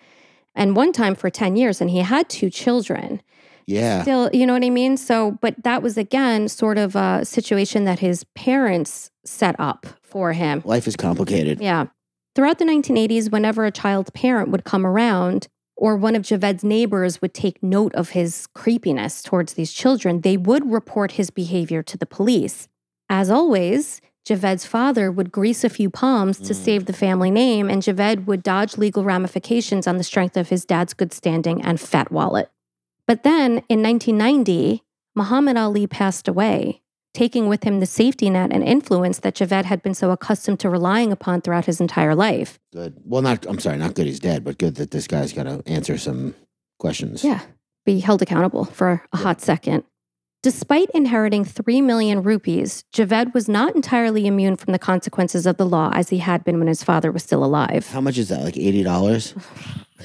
and one time for 10 years, and he had two children. Yeah. Still, you know what I mean? So, but that was again sort of a situation that his parents set up for him. Life is complicated. Yeah. Throughout the 1980s, whenever a child's parent would come around or one of Javed's neighbors would take note of his creepiness towards these children, they would report his behavior to the police. As always, Javed's father would grease a few palms to Mm. save the family name, and Javed would dodge legal ramifications on the strength of his dad's good standing and fat wallet. But then in 1990, Muhammad Ali passed away, taking with him the safety net and influence that Javed had been so accustomed to relying upon throughout his entire life. Good. Well, not. I'm sorry, not good. He's dead, but good that this guy's got to answer some questions. Yeah, be held accountable for a hot second. Despite inheriting 3 million rupees, Javed was not entirely immune from the consequences of the law as he had been when his father was still alive. How much is that? Like eighty dollars?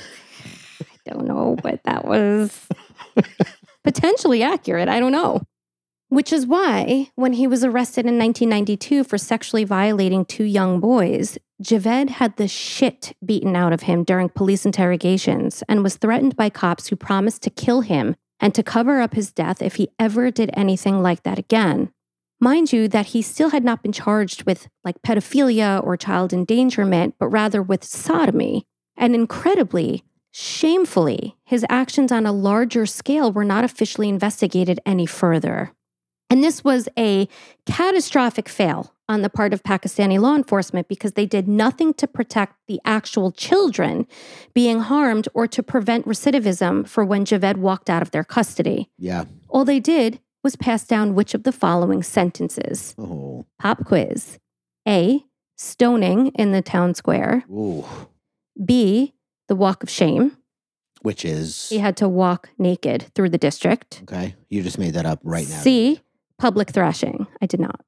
I don't know, but that was potentially accurate. I don't know. Which is why, when he was arrested in 1992 for sexually violating two young boys, Javed had the shit beaten out of him during police interrogations and was threatened by cops who promised to kill him and to cover up his death if he ever did anything like that again. Mind you, that he still had not been charged with like pedophilia or child endangerment, but rather with sodomy. And incredibly, shamefully, his actions on a larger scale were not officially investigated any further. And this was a catastrophic fail on the part of Pakistani law enforcement because they did nothing to protect the actual children being harmed or to prevent recidivism for when Javed walked out of their custody. Yeah. All they did was pass down which of the following sentences Oh. Pop quiz A. Stoning in the town square. Ooh. B. The walk of shame. Which is He had to walk naked through the district. okay. You just made that up right now. C. Public thrashing. I did not.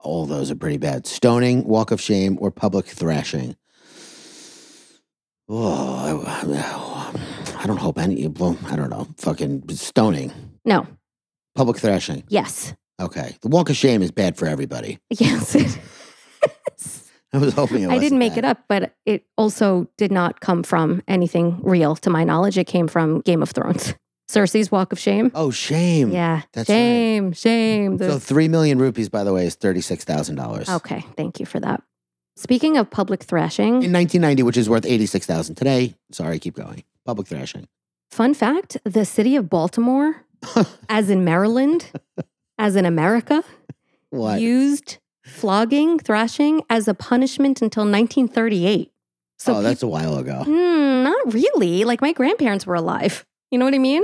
All those are pretty bad. Stoning, walk of shame, or public thrashing. Oh, I, I don't hope any. Well, I don't know. Fucking stoning, No. public thrashing. Yes. Okay. The walk of shame is bad for everybody. Yes. I was hoping it I didn't make bad. it up, but it also did not come from anything real to my knowledge. It came from Game of Thrones. Cersei's walk of shame. Oh, shame. Yeah. That's right. shame, shame. The- So three million rupees, by the way, is thirty-six thousand dollars. okay. Thank you for that. Speaking of public thrashing, In 1990, which is worth eighty-six thousand today. Sorry, keep going. Public thrashing. fun fact the city of Baltimore, as in Maryland, as in America, What? used flogging, thrashing as a punishment until 1938. So oh, that's a while ago. Hmm, not really. Like my grandparents were alive. You know what I mean?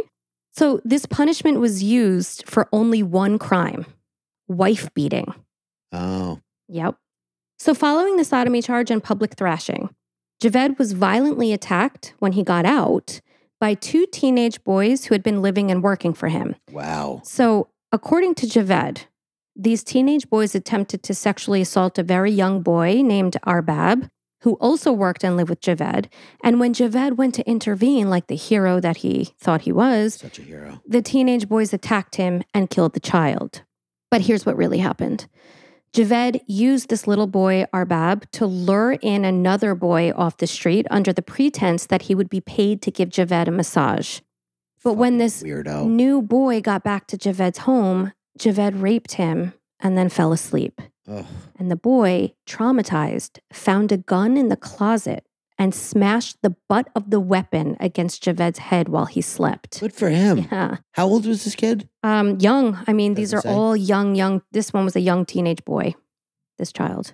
So this punishment was used for only one crime wife beating. Oh, Yep. So following the sodomy charge and public thrashing, Javed was violently attacked when he got out by two teenage boys who had been living and working for him. wow. So, according to Javed, these teenage boys attempted to sexually assault a very young boy named Arbab, who also worked and lived with Javed. And when Javed went to intervene, like the hero that he thought he was, Such a hero. the teenage boys attacked him and killed the child. But here's what really happened Javed used this little boy, Arbab, to lure in another boy off the street under the pretense that he would be paid to give Javed a massage. But when this weirdo. new boy got back to Javed's home, Javed raped him and then fell asleep. Ugh. And the boy, traumatized, found a gun in the closet and smashed the butt of the weapon against Javed's head while he slept. Good for him. Yeah. How old was this kid? Um, young. I mean, these are say. all young, young. This one was a young teenage boy, this child.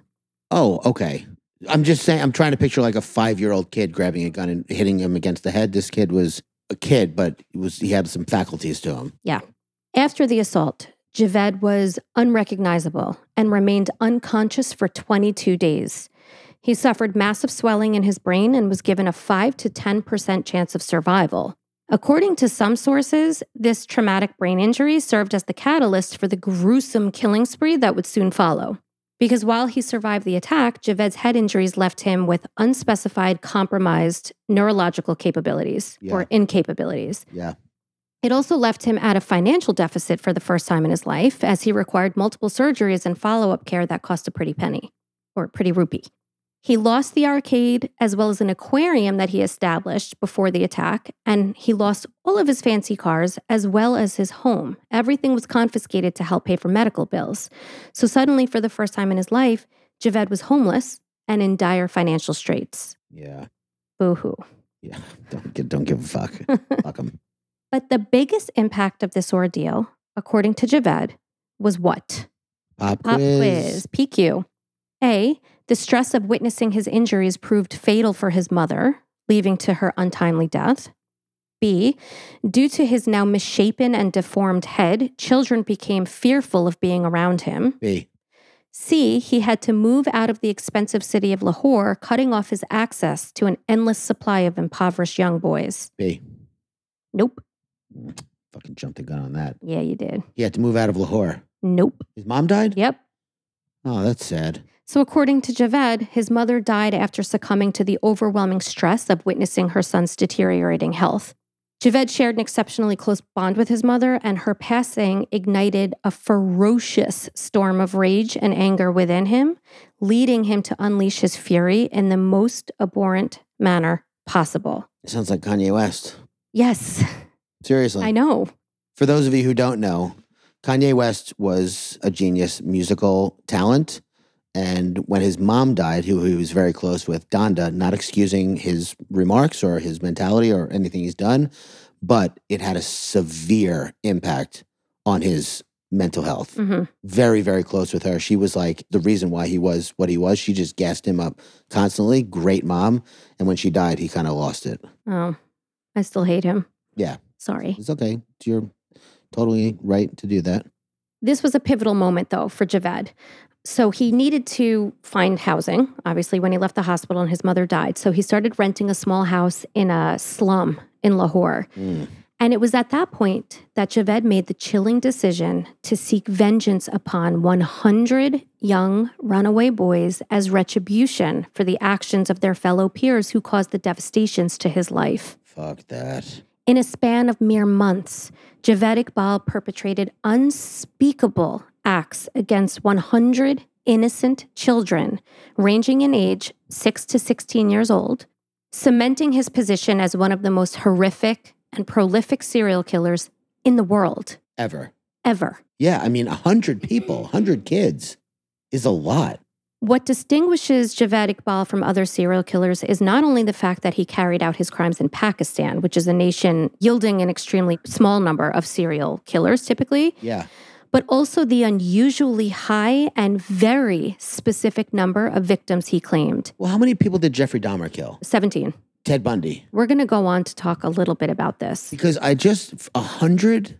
Oh, okay. I'm just saying, I'm trying to picture like a five year old kid grabbing a gun and hitting him against the head. This kid was a kid, but was he had some faculties to him. Yeah. After the assault, Javed was unrecognizable and remained unconscious for 22 days. He suffered massive swelling in his brain and was given a 5 to 10% chance of survival. According to some sources, this traumatic brain injury served as the catalyst for the gruesome killing spree that would soon follow. Because while he survived the attack, Javed's head injuries left him with unspecified compromised neurological capabilities Yeah. or incapabilities. Yeah. It also left him at a financial deficit for the first time in his life, as he required multiple surgeries and follow up care that cost a pretty penny or pretty rupee. He lost the arcade as well as an aquarium that he established before the attack, and he lost all of his fancy cars as well as his home. Everything was confiscated to help pay for medical bills. So, suddenly, for the first time in his life, Javed was homeless and in dire financial straits. Yeah. Boo hoo. Yeah. Don't give, don't give a fuck. fuck him. But the biggest impact of this ordeal, according to Javed, was what? Pop, Pop quiz. quiz. PQ. A. The stress of witnessing his injuries proved fatal for his mother, leading to her untimely death. B. Due to his now misshapen and deformed head, children became fearful of being around him. B. C. He had to move out of the expensive city of Lahore, cutting off his access to an endless supply of impoverished young boys. B. Nope. Fucking jumped the gun on that. Yeah, you did. He had to move out of Lahore. Nope. His mom died? Yep. Oh, that's sad. So, according to Javed, his mother died after succumbing to the overwhelming stress of witnessing her son's deteriorating health. Javed shared an exceptionally close bond with his mother, and her passing ignited a ferocious storm of rage and anger within him, leading him to unleash his fury in the most abhorrent manner possible. It sounds like Kanye West. Yes, Seriously. I know. For those of you who don't know, Kanye West was a genius musical talent. And when his mom died, who he was very close with, Donda, not excusing his remarks or his mentality or anything he's done, but it had a severe impact on his mental health. hmm Very, very close with her. She was like the reason why he was what he was. She just gassed him up constantly. Great mom. And when she died, he kind of lost it. Oh, I still hate him. Yeah. Sorry. It's okay. You're totally right to do that. This was a pivotal moment, though, for Javed. So he needed to find housing, obviously, when he left the hospital and his mother died. So he started renting a small house in a slum in Lahore. Mm. And it was at that point that Javed made the chilling decision to seek vengeance upon 100 young runaway boys as retribution for the actions of their fellow peers who caused the devastations to his life. Fuck that. In a span of mere months, Javed Iqbal perpetrated unspeakable acts against 100 innocent children, ranging in age 6 to 16 years old, cementing his position as one of the most horrific and prolific serial killers in the world Ever. ever. Yeah, I mean, 100 people, 100 kids is a lot. What distinguishes Javed Iqbal from other serial killers is not only the fact that he carried out his crimes in Pakistan, which is a nation yielding an extremely small number of serial killers typically, Yeah. but also the unusually high and very specific number of victims he claimed Well, how many people did Jeffrey Dahmer kill? 17. Ted Bundy. We're going to go on to talk a little bit about this. Because I just, 100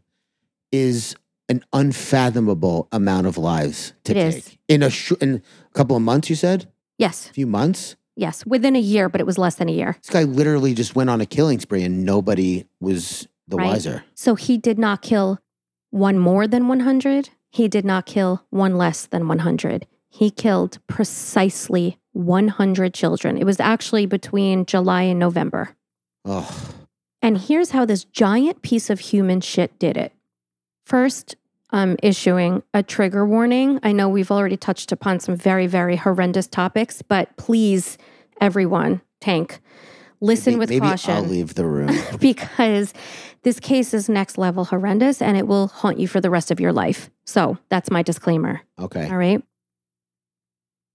is an unfathomable amount of lives to It take. is. In a, sh- in couple of months, you said? Yes, A few months? yes, within a year, but it was less than a year. This guy literally just went on a killing spree and nobody was the Right. wiser. So he did not kill one more than 100. He did not kill one less than 100. He killed precisely 100 children. It was actually between July and November. Oh, And here's how this giant piece of human shit did it. First, I'm issuing a trigger warning. I know we've already touched upon some very, very horrendous topics, but please, everyone, tank, listen maybe, with maybe caution I'll leave the room. because this case is next level horrendous and it will haunt you for the rest of your life. So that's my disclaimer. Okay. All right.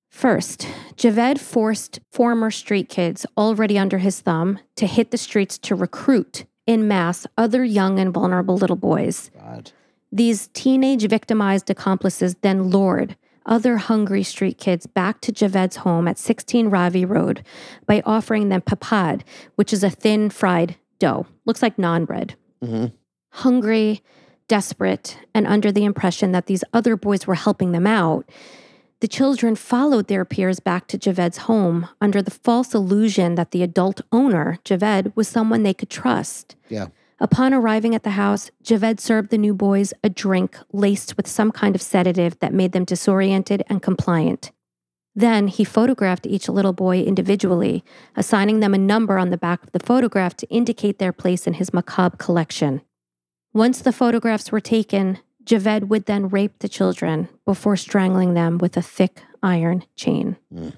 First, Javed forced former street kids already under his thumb to hit the streets to recruit in mass other young and vulnerable little boys. God. These teenage victimized accomplices then lured, other hungry street kids back to Javed's home at 16 Ravi Road by offering them papad, which is a thin fried dough. Looks like naan bread. Mm-hmm. Hungry, desperate, and under the impression that these other boys were helping them out, the children followed their peers back to Javed's home under the false illusion that the adult owner, Javed, was someone they could trust. Yeah. Upon arriving at the house, Javed served the new boys a drink laced with some kind of sedative that made them disoriented and compliant. Then he photographed each little boy individually, assigning them a number on the back of the photograph to indicate their place in his macabre collection. Once the photographs were taken, Javed would then rape the children before strangling them with a thick iron chain. Hmm.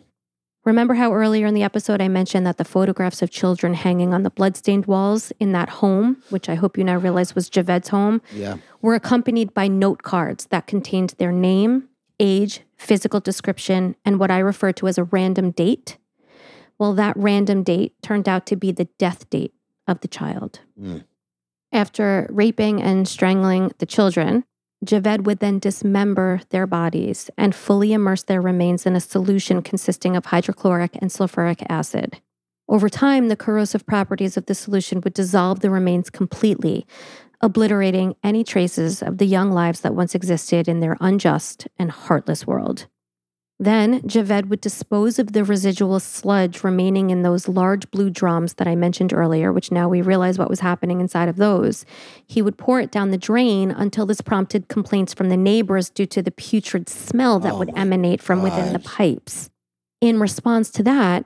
Remember how earlier in the episode I mentioned that the photographs of children hanging on the bloodstained walls in that home, which I hope you now realize was Javed's home, Yeah. were accompanied by note cards that contained their name, age, physical description, and what I refer to as a random date. Well, that random date turned out to be the death date of the child. Mm. After raping and strangling the children, Javed would then dismember their bodies and fully immerse their remains in a solution consisting of hydrochloric and sulfuric acid. Over time, the corrosive properties of the solution would dissolve the remains completely, obliterating any traces of the young lives that once existed in their unjust and heartless world. Then, Javed would dispose of the residual sludge remaining in those large blue drums that I mentioned earlier, which now we realize what was happening inside of those. He would pour it down the drain until this prompted complaints from the neighbors due to the putrid smell that Oh would emanate from within the pipes. In response to that,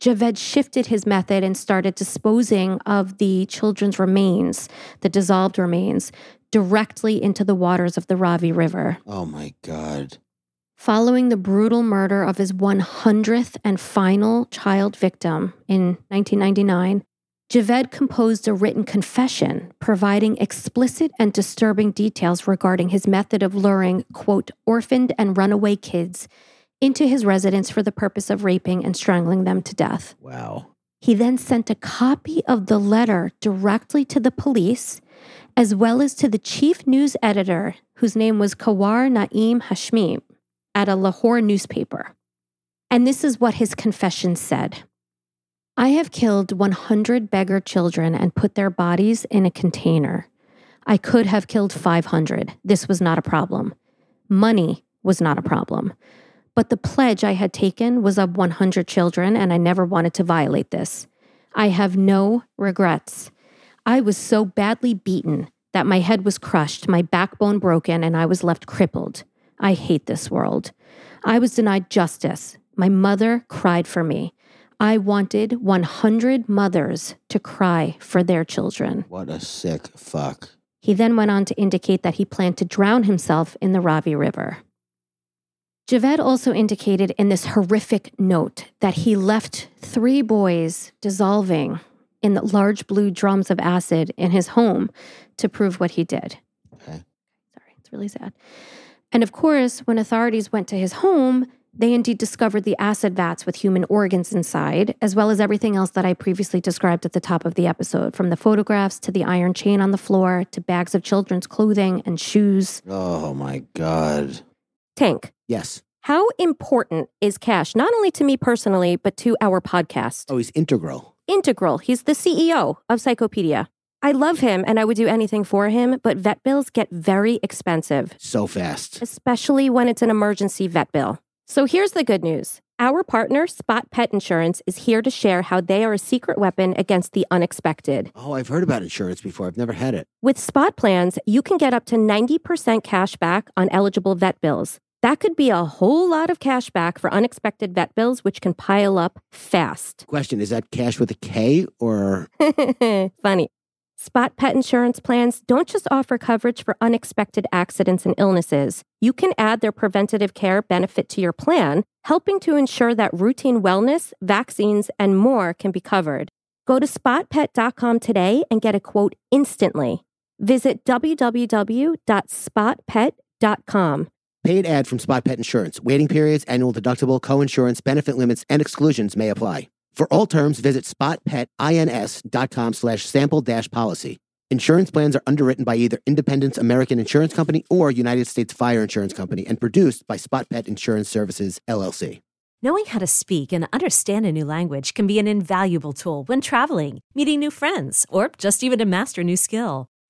Javed shifted his method and started disposing of the children's remains, the dissolved remains, directly into the waters of the Ravi River. Oh my God. Following the brutal murder of his 100th and final child victim in 1999, Javed composed a written confession providing explicit and disturbing details regarding his method of luring, quote, orphaned and runaway kids into his residence for the purpose of raping and strangling them to death. Wow. He then sent a copy of the letter directly to the police, as well as to the chief news editor, whose name was Khawar Naeem Hashmi, at a Lahore newspaper. And this is what his confession said I have killed 100 beggar children and put their bodies in a container. I could have killed 500. This was not a problem. Money was not a problem. But the pledge I had taken was of 100 children, and I never wanted to violate this. I have no regrets. I was so badly beaten that my head was crushed, my backbone broken, and I was left crippled. I hate this world. I was denied justice. My mother cried for me. I wanted 100 mothers to cry for their children. What a sick fuck. He then went on to indicate that he planned to drown himself in the Ravi River. Javed also indicated in this horrific note that he left three boys dissolving in the large blue drums of acid in his home to prove what he did. Okay. Sorry, it's really sad. And of course, when authorities went to his home, they indeed discovered the acid vats with human organs inside, as well as everything else that I previously described at the top of the episode from the photographs to the iron chain on the floor to bags of children's clothing and shoes. Oh my God. Tank, Yes. how important is Cash, not only to me personally, but to our podcast? Oh, he's integral. Integral. He's the CEO of Psychopedia. I love him and I would do anything for him, but vet bills get very expensive. So fast. especially when it's an emergency vet bill. So here's the good news. Our partner, Spot Pet Insurance, is here to share how they are a secret weapon against the unexpected. Oh, I've heard about insurance before. I've never had it. With Spot plans, you can get up to 90% cash back on eligible vet bills. That could be a whole lot of cash back for unexpected vet bills, which can pile up fast. Question Is that cash with a K or? Funny. Spot pet insurance plans don't just offer coverage for unexpected accidents and illnesses. You can add their preventative care benefit to your plan, helping to ensure that routine wellness, vaccines, and more can be covered. Go to spotpet.com today and get a quote instantly. Visit www.spotpet.com. Paid ad from Spot Pet Insurance. Waiting periods, annual deductible, co-insurance, benefit limits, and exclusions may apply. For all terms, visit spotpetins.com slash sample dash policy. Insurance plans are underwritten by either Independence American Insurance Company or United States Fire Insurance Company and produced by Spot Pet Insurance Services, LLC. Knowing how to speak and understand a new language can be an invaluable tool when traveling, meeting new friends, or just even to master a new skill.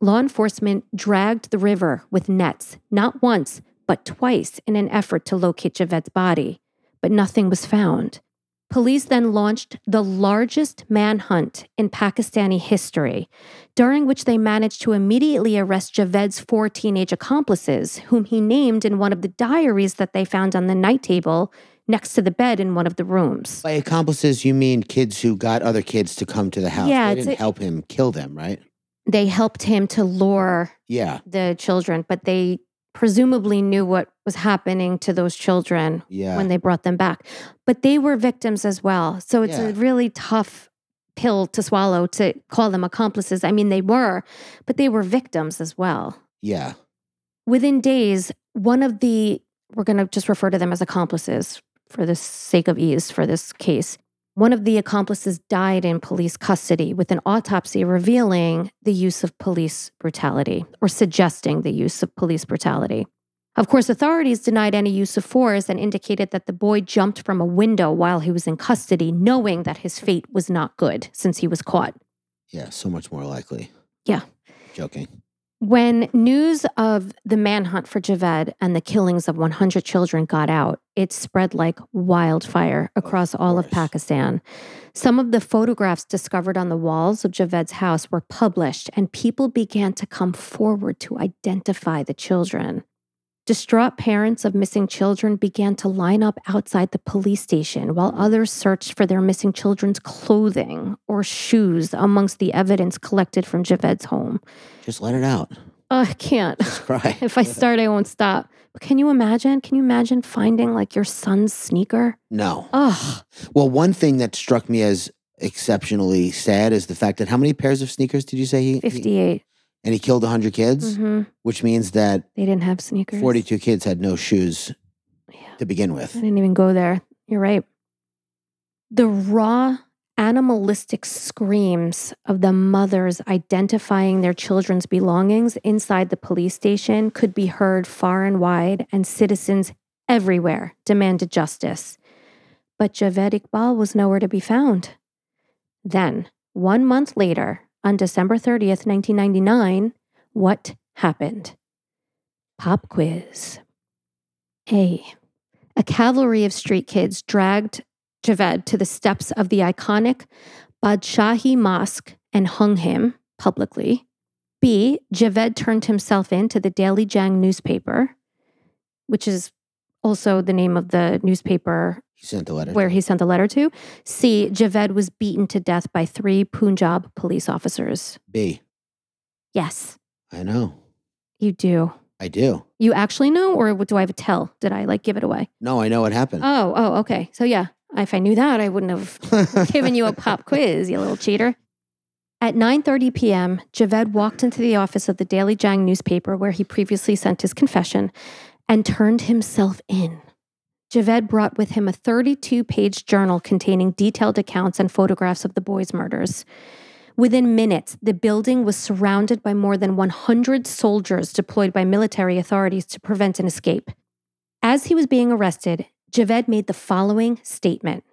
law enforcement dragged the river with nets, not once, but twice in an effort to locate Javed's body, but nothing was found. Police then launched the largest manhunt in Pakistani history, during which they managed to immediately arrest Javed's four teenage accomplices, whom he named in one of the diaries that they found on the night table next to the bed in one of the rooms. By accomplices, you mean kids who got other kids to come to the house. Yeah, they didn't a- help him kill them, right? They helped him to lure Yeah, the children, but they presumably knew what was happening to those children yeah. when they brought them back. But they were victims as well. So it's Yeah. a really tough pill to swallow to call them accomplices. I mean, they were, but they were victims as well. yeah. Within days, one of the, we're going to just refer to them as accomplices for the sake of ease for this case. One of the accomplices died in police custody with an autopsy revealing the use of police brutality or suggesting the use of police brutality. Of course, authorities denied any use of force and indicated that the boy jumped from a window while he was in custody, knowing that his fate was not good since he was caught. Yeah, so much more likely. Yeah. Joking. When news of the manhunt for Javed and the killings of 100 children got out, it spread like wildfire across all of. Pakistan. Some of the photographs discovered on the walls of Javed's house were published, and people began to come forward to identify the children. Distraught parents of missing children began to line up outside the police station while others searched for their missing children's clothing or shoes amongst the evidence collected from Javed's home. Just let it out. Oh, I can't. Just cry. If I start, I won't stop. But can you imagine? Can you imagine finding like your son's sneaker? no. Oh, Well, one thing that struck me as exceptionally sad is the fact that how many pairs of sneakers did you say he? he- 58. And he killed 100 kids, hmm which means that They didn't have sneakers. 42 kids had no shoes Yeah. to begin with. I didn't even go there. You're right. The raw, animalistic screams of the mothers identifying their children's belongings inside the police station could be heard far and wide, and citizens everywhere demanded justice. But Javed Iqbal was nowhere to be found. Then, one month later, on December 30th, 1999, what happened? Pop quiz. A. A cavalry of street kids dragged Javed to the steps of the iconic Badshahi Mosque and hung him publicly. B. Javed turned himself in to the Daily Jang newspaper, which is also the name of the newspaper He sent a letter. where he sent the letter to. C. Javed was beaten to death by three Punjab police officers. B. Yes, I know. you do. I do. You actually know, or do I have a tell? Did I like give it away? No, I know what happened. Oh, oh, okay. So yeah, if I knew that, I wouldn't have given you a pop quiz, you little cheater. At 9:30 p.m., Javed walked into the office of the Daily Jang newspaper where he previously sent his confession and turned himself in. Javed brought with him a 32-page journal containing detailed accounts and photographs of the boys' murders. Within minutes, the building was surrounded by more than 100 soldiers deployed by military authorities to prevent an escape. As he was being arrested, Javed made the following statement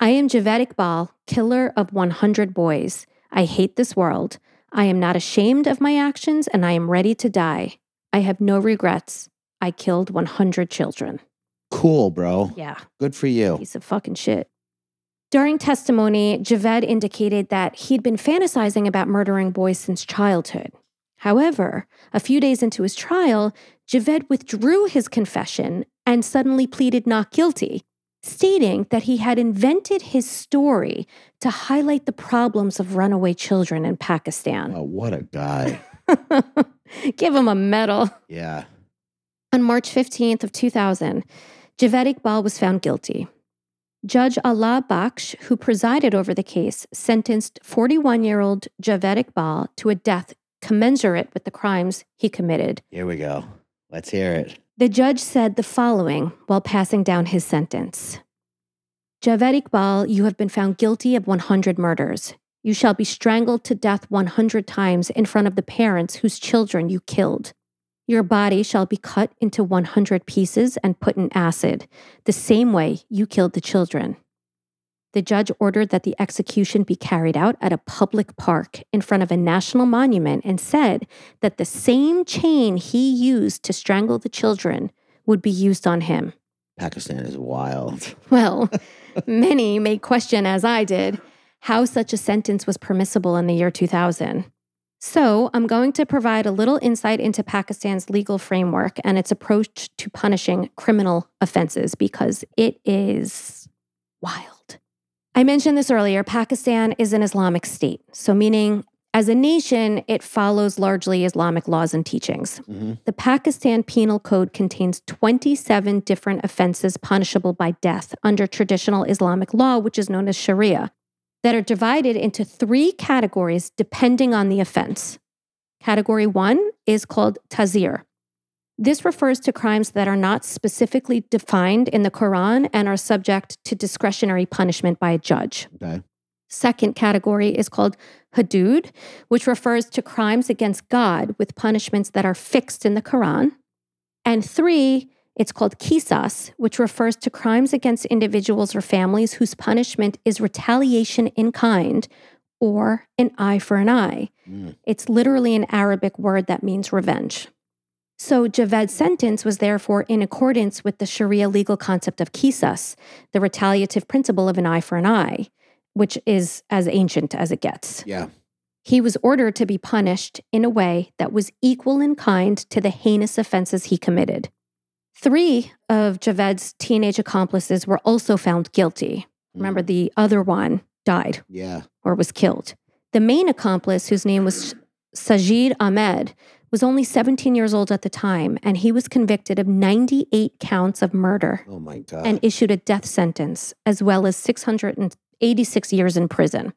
I am Javed Iqbal, killer of 100 boys. I hate this world. I am not ashamed of my actions and I am ready to die. I have no regrets. I killed 100 children. Cool, bro. Yeah, Good for you. piece of fucking shit. During testimony, Javed indicated that he'd been fantasizing about murdering boys since childhood. However, a few days into his trial, Javed withdrew his confession and suddenly pleaded not guilty, stating that he had invented his story to highlight the problems of runaway children in Pakistan. Oh, what a guy. Give him a medal. Yeah. On March 15th of 2000, Javed Iqbal was found guilty. Judge Allah Baksh, who presided over the case, sentenced 41-year-old Javed Iqbal to a death commensurate with the crimes he committed. Here we go. Let's hear it. The judge said the following while passing down his sentence. Javed Iqbal, you have been found guilty of 100 murders. You shall be strangled to death 100 times in front of the parents whose children you killed. Your body shall be cut into 100 pieces and put in acid, the same way you killed the children. The judge ordered that the execution be carried out at a public park in front of a national monument and said that the same chain he used to strangle the children would be used on him. Pakistan is wild. Well, many may question, as I did, how such a sentence was permissible in the year 2000. So, I'm going to provide a little insight into Pakistan's legal framework and its approach to punishing criminal offenses because it is wild. I mentioned this earlier Pakistan is an Islamic state, so meaning as a nation, it follows largely Islamic laws and teachings. Mhm. The Pakistan Penal Code contains 27 different offenses punishable by death under traditional Islamic law, which is known as Sharia, that are divided into three categories depending on the offense. Category one is called tazir. This refers to crimes that are not specifically defined in the Quran and are subject to discretionary punishment by a judge. Okay. Second category is called hudud, which refers to crimes against God with punishments that are fixed in the Quran. And three, it's called kisas, which refers to crimes against individuals or families whose punishment is retaliation in kind or an eye for an eye. Mm. It's literally an Arabic word that means revenge. So Javed's sentence was therefore in accordance with the Sharia legal concept of kisas, the retaliative principle of an eye for an eye, which is as ancient as it gets. Yeah. He was ordered to be punished in a way that was equal in kind to the heinous offenses he committed. Three of Javed's teenage accomplices were also found guilty. Remember, mm. the other one died Yeah. or was killed. The main accomplice, whose name was Sajid Ahmed, was only 17 years old at the time, and he was convicted of 98 counts of murder Oh my God. and issued a death sentence, as well as 686 years in prison.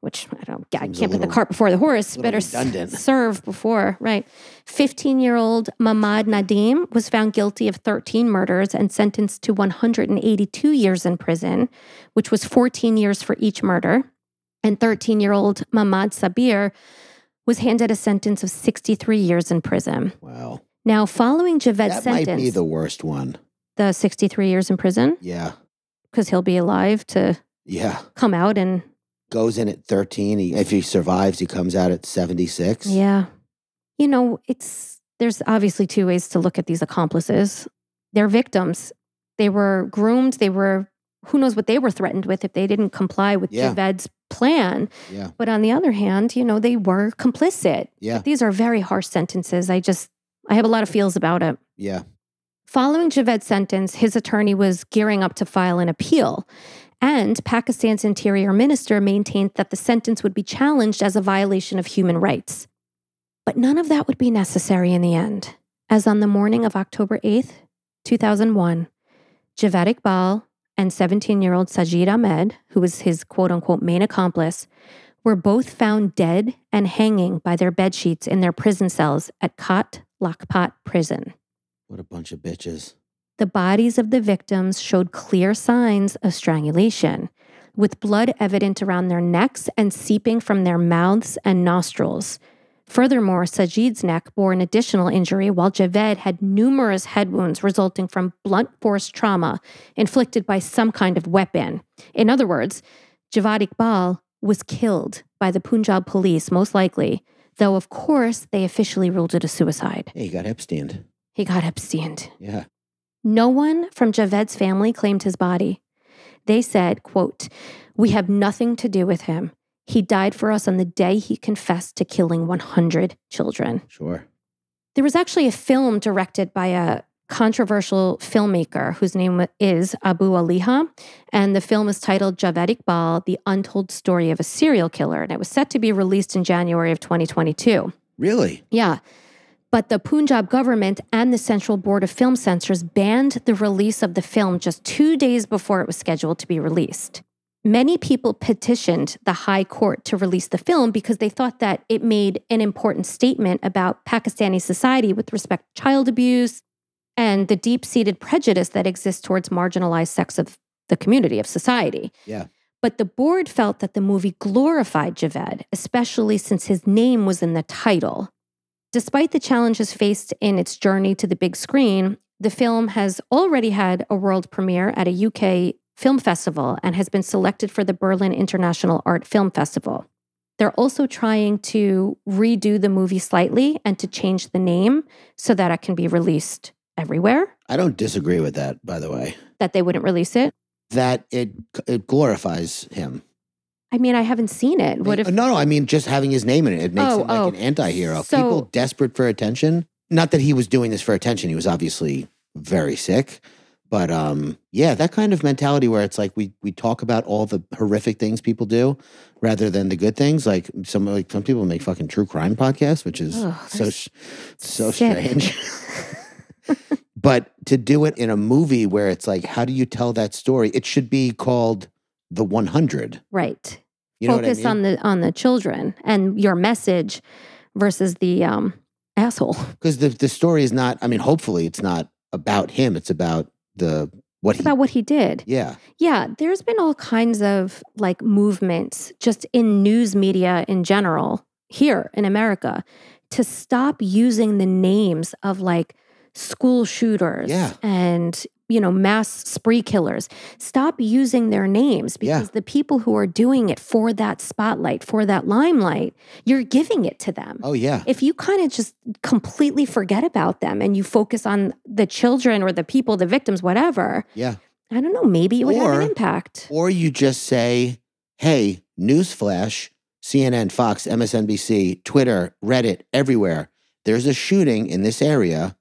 Which I don't, I Seems can't put the cart before the horse. Better redundant. serve before, right? 15 year old Mamad Nadim was found guilty of 13 murders and sentenced to 182 years in prison, which was 14 years for each murder. And 13 year old Mamad Sabir was handed a sentence of 63 years in prison. wow. Now, following Javed's That sentence, might be the worst one. the 63 years in prison, Yeah. because he'll be alive to Yeah. come out and Goes in at 13. He, if he survives, he comes out at 76. yeah you know it's there's obviously two ways to look at these accomplices they're victims they were groomed they were who knows what they were threatened with if they didn't comply with Yeah. Javed's plan Yeah. but on the other hand you know they were complicit Yeah. these are very harsh sentences i just i have a lot of feels about it Yeah. Following Javed's sentence, his attorney was gearing up to file an appeal. And Pakistan's interior minister maintained that the sentence would be challenged as a violation of human rights. But none of that would be necessary in the end, as on the morning of October 8th, 2001, Javed Iqbal and 17 year old Sajid Ahmed, who was his quote unquote main accomplice, were both found dead and hanging by their bedsheets in their prison cells at Kot Lakhpat prison. What a bunch of bitches. The bodies of the victims showed clear signs of strangulation, with blood evident around their necks and seeping from their mouths and nostrils. Furthermore, Sajid's neck bore an additional injury, while Javed had numerous head wounds resulting from blunt force trauma inflicted by some kind of weapon. In other words, Javed Iqbal was killed by the Punjab police, most likely, though, of course, they officially ruled it a suicide. Hey, he got Epstein. He got Epsteined. Yeah. No one from Javed's family claimed his body. They said, quote, We have nothing to do with him. He died for us on the day he confessed to killing 100 children. Sure. There was actually a film directed by a controversial filmmaker whose name is Abu Aleeha. And the film is titled Javed Iqbal, The Untold Story of a Serial Killer. And it was set to be released in January of 2022. Really? Yeah. But the Punjab government and the Central Board of Film Censors banned the release of the film just two days before it was scheduled to be released. Many people petitioned the High Court to release the film because they thought that it made an important statement about Pakistani society with respect to child abuse and the deep seated prejudice that exists towards marginalized sects of the community, of society. Yeah. But the board felt that the movie glorified Javed, especially since his name was in the title. Despite the challenges faced in its journey to the big screen, the film has already had a world premiere at a UK film festival and has been selected for the Berlin International Art Film Festival. They're also trying to redo the movie slightly and to change the name so that it can be released everywhere, I don't disagree with that, by the way. that they wouldn't release it. That it it glorifies him. I mean, I haven't seen it. What if no, no, I mean just having his name in it. It makes Oh, him like oh. an anti-hero. So- People desperate for attention. Not that he was doing this for attention. He was obviously very sick. But um, yeah, that kind of mentality where it's like we we talk about all the horrific things people do rather than the good things. Like some like some people make fucking true crime podcasts, which is so so sick. strange. but to do it in a movie where it's like, how do you tell that story? It should be called The 100. right? You know Focus what I mean? on the on the children and your message versus the um asshole. because the the story is not. I mean, hopefully, it's not about him. It's about the what he. About what he did. yeah, Yeah, there's been all kinds of like movements just in news media in general here in America to stop using the names of like school shooters Yeah. and you know mass spree killers stop using their names Yeah. because the people who are doing it for that spotlight for that limelight you're giving it to them oh yeah, if you kind of just completely forget about them and you focus on the children or the people the victims whatever yeah. I don't know. Maybe it would have an impact. Or you just say, "Hey, newsflash: CNN, Fox, MSNBC, Twitter, Reddit, everywhere. There's a shooting in this area.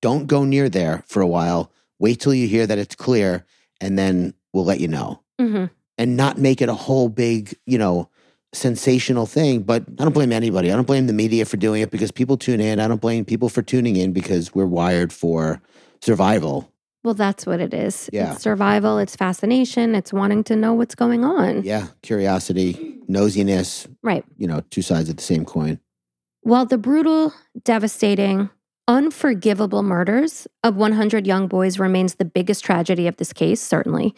Don't go near there for a while. Wait till you hear that it's clear, and then we'll let you know." hmm and not make it a whole big, you know, sensational thing. But I don't blame anybody. I don't blame the media for doing it because people tune in. I don't blame people for tuning in because we're wired for survival. Well, that's what it is. Yeah. It's survival. It's fascination. It's wanting to know what's going on. Yeah, curiosity, nosiness, Right. you know, two sides of the same coin. Well, the brutal, devastating, unforgivable murders of 100 young boys remains the biggest tragedy of this case, certainly,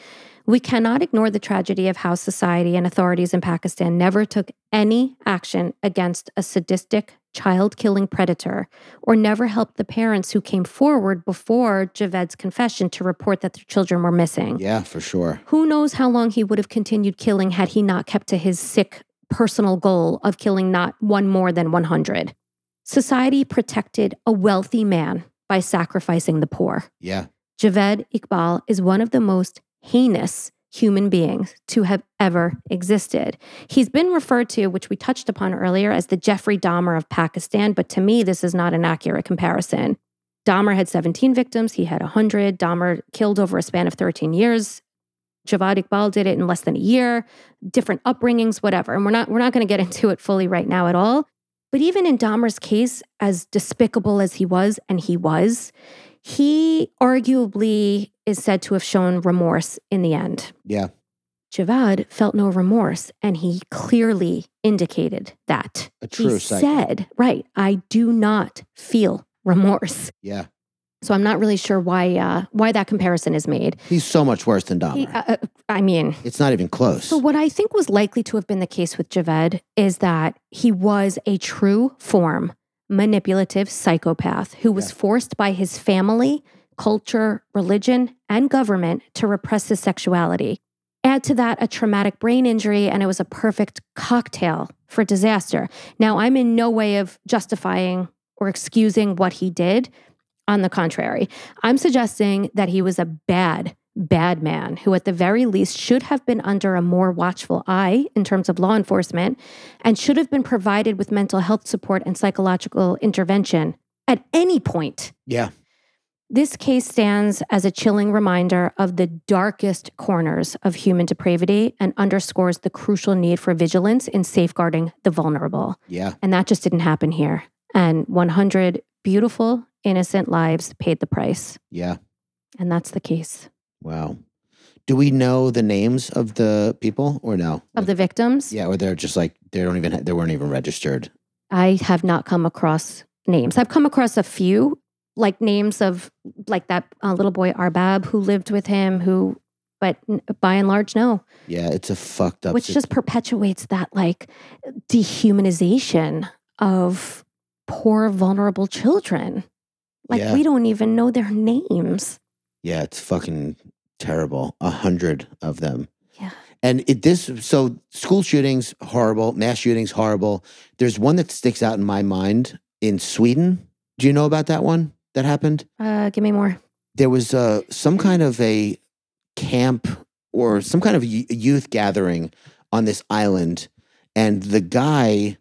we cannot ignore the tragedy of how society and authorities in Pakistan never took any action against a sadistic, child killing predator or never helped the parents who came forward before Javed's confession to report that their children were missing. Yeah, for sure. Who knows how long he would have continued killing had he not kept to his sick personal goal of killing not one more than 100. Society protected a wealthy man by sacrificing the poor. Yeah. Javed Iqbal is one of the most heinous human beings to have ever existed. He's been referred to, which we touched upon earlier, as the Jeffrey Dahmer of Pakistan, but to me, this is not an accurate comparison. Dahmer had 17 victims, he had 100. Dahmer killed over a span of 13 years. Javed Iqbal did it in less than a year, different upbringings, whatever. And we're not we're not going to get into it fully right now at all. But even in Dahmer's case, as despicable as he was, and he was, he arguably is said to have shown remorse in the end. Yeah. Javed felt no remorse, and he clearly indicated that. A true he said, right, I do not feel remorse. Yeah. So I'm not really sure why uh, why that comparison is made. He's so much worse than Dahmer. He, uh, uh, I mean, it's not even close. so what I think was likely to have been the case with Javed is that he was a true form manipulative psychopath who was Yeah. forced by his family, culture, religion, and government to repress his sexuality. Add to that a traumatic brain injury, and it was a perfect cocktail for disaster. Now, I'm in no way of justifying or excusing what he did. On the contrary, I'm suggesting that he was a bad, bad man who, at the very least, should have been under a more watchful eye in terms of law enforcement and should have been provided with mental health support and psychological intervention at any point. Yeah. This case stands as a chilling reminder of the darkest corners of human depravity and underscores the crucial need for vigilance in safeguarding the vulnerable. Yeah. And that just didn't happen here. And 100 beautiful, innocent lives paid the price. Yeah. And that's the case Wow. Do we know the names of the people or no? of the victims. Yeah, or they're just like they don't even they weren't even registered. I have not come across names. I've come across a few, like names of like that uh, little boy Arbab who lived with him, who, but by and large, no. Yeah, it's a fucked up. which just perpetuates that like dehumanization of poor vulnerable children like Yeah. we don't even know their names yeah, it's fucking terrible. A hundred of them. Yeah. And it this so school shootings horrible, mass shootings horrible. There's one that sticks out in my mind in Sweden. Do you know about that one that happened? uh give me more there was uh, some kind of a camp or some kind of youth gathering on this island, and the guy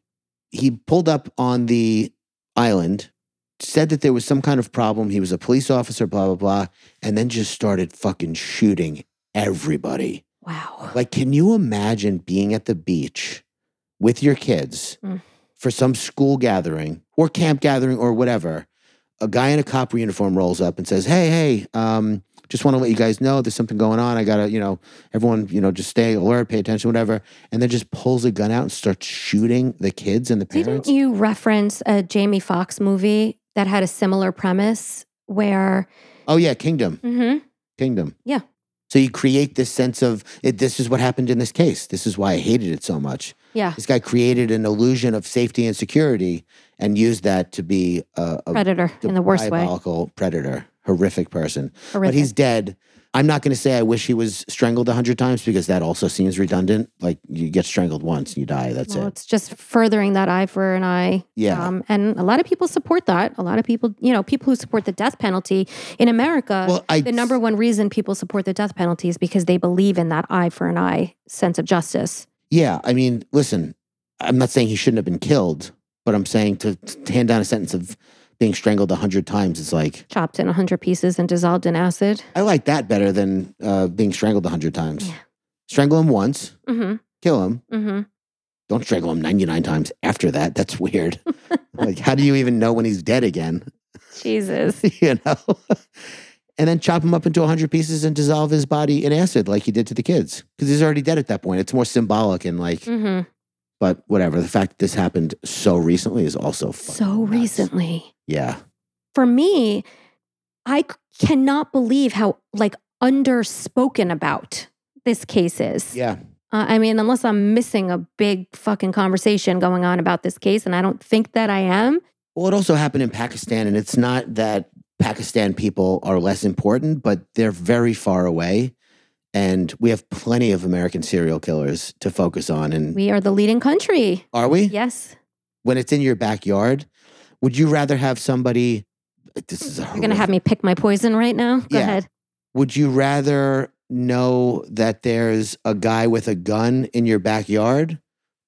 he pulled up on the island, said that there was some kind of problem. He was a police officer, blah blah blah, and then just started fucking shooting everybody. wow Like, can you imagine being at the beach with your kids Mm. for some school gathering or camp gathering or whatever? A guy in a cop uniform rolls up and says, Hey, hey, um, just want to let you guys know there's something going on. I gotta, you know, everyone, you know, just stay alert, pay attention, whatever. And then just pulls a gun out and starts shooting the kids and the parents. didn't you reference a jamie foxx movie that had a similar premise where oh yeah, Kingdom. Mhm. Kingdom. Yeah. So you create this sense of it, this is what happened in this case. This is why I hated it so much. yeah This guy created an illusion of safety and security and used that to be a, a predator in the worst way predator, horrific person. But he's dead. I'm not going to say I wish he was strangled a hundred times because that also seems redundant. Like you get strangled once and you die. That's well, it. it's just furthering that eye for an eye. Yeah. Um, and a lot of people support that. A lot of people, you know, people who support the death penalty in America, Well, I- the number one reason people support the death penalty is because they believe in that eye for an eye sense of justice. Yeah. I mean, listen, I'm not saying he shouldn't have been killed, but I'm saying to, to hand down a sentence of being strangled a hundred times is like, Chopped in a 100 pieces and dissolved in acid. I like that better than uh, being strangled a hundred times. Yeah. Strangle him once, Mm kill him, hmm. Mm don't strangle him 99 times after that. That's weird. like, how do you even know when he's dead again? Jesus. you know? and then chop him up into 100 pieces and dissolve his body in acid like he did to the kids. Because he's already dead at that point. It's more symbolic and like, Mm hmm. but whatever. The fact that this happened so recently is also fucking So nuts. recently. Yeah. For me, I cannot believe how like underspoken about this case is. Yeah. Uh, I mean, unless I'm missing a big fucking conversation going on about this case, and I don't think that I am. Well, it also happened in Pakistan, and it's not that Pakistan people are less important, but they're very far away. And we have plenty of American serial killers to focus on. And We are the leading country. are we? Yes. When it's in your backyard, would you rather have somebody? This is a You're going to have me pick my poison right now? Go Yeah. ahead. Would you rather know that there's a guy with a gun in your backyard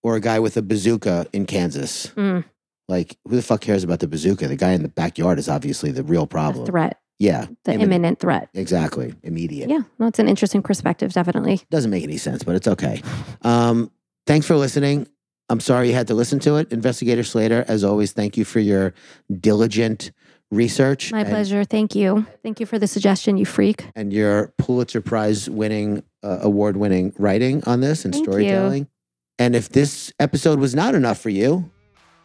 or a guy with a bazooka in Kansas? Mm, Like, who the fuck cares about the bazooka? The guy in the backyard is obviously the real the problem. threat, Yeah. the imminent. imminent threat. Exactly. Immediate. Yeah, no, it's an interesting perspective, definitely. Doesn't make any sense, but it's okay. Um, thanks for listening. I'm sorry you had to listen to it. Investigator Slater, as always, thank you for your diligent research. My and- pleasure. Thank you. Thank you for the suggestion, you freak. and your Pulitzer Prize winning, uh, award winning writing on this and Thank you. storytelling. And if this episode was not enough for you,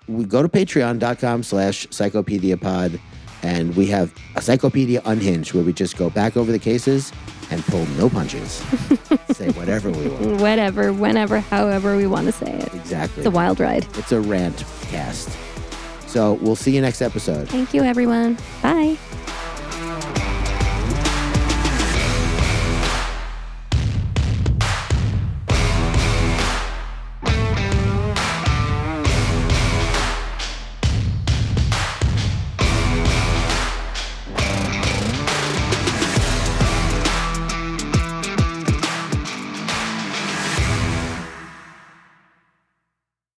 we go to patreon.com slash psychopedia pod and we have a Psychopedia Unhinged where we just go back over the cases and pull no punches. Say whatever we want. Whatever, whenever, however we want to say it. Exactly. It's a wild ride. It's a rant cast. So we'll see you next episode. Thank you, everyone. Bye.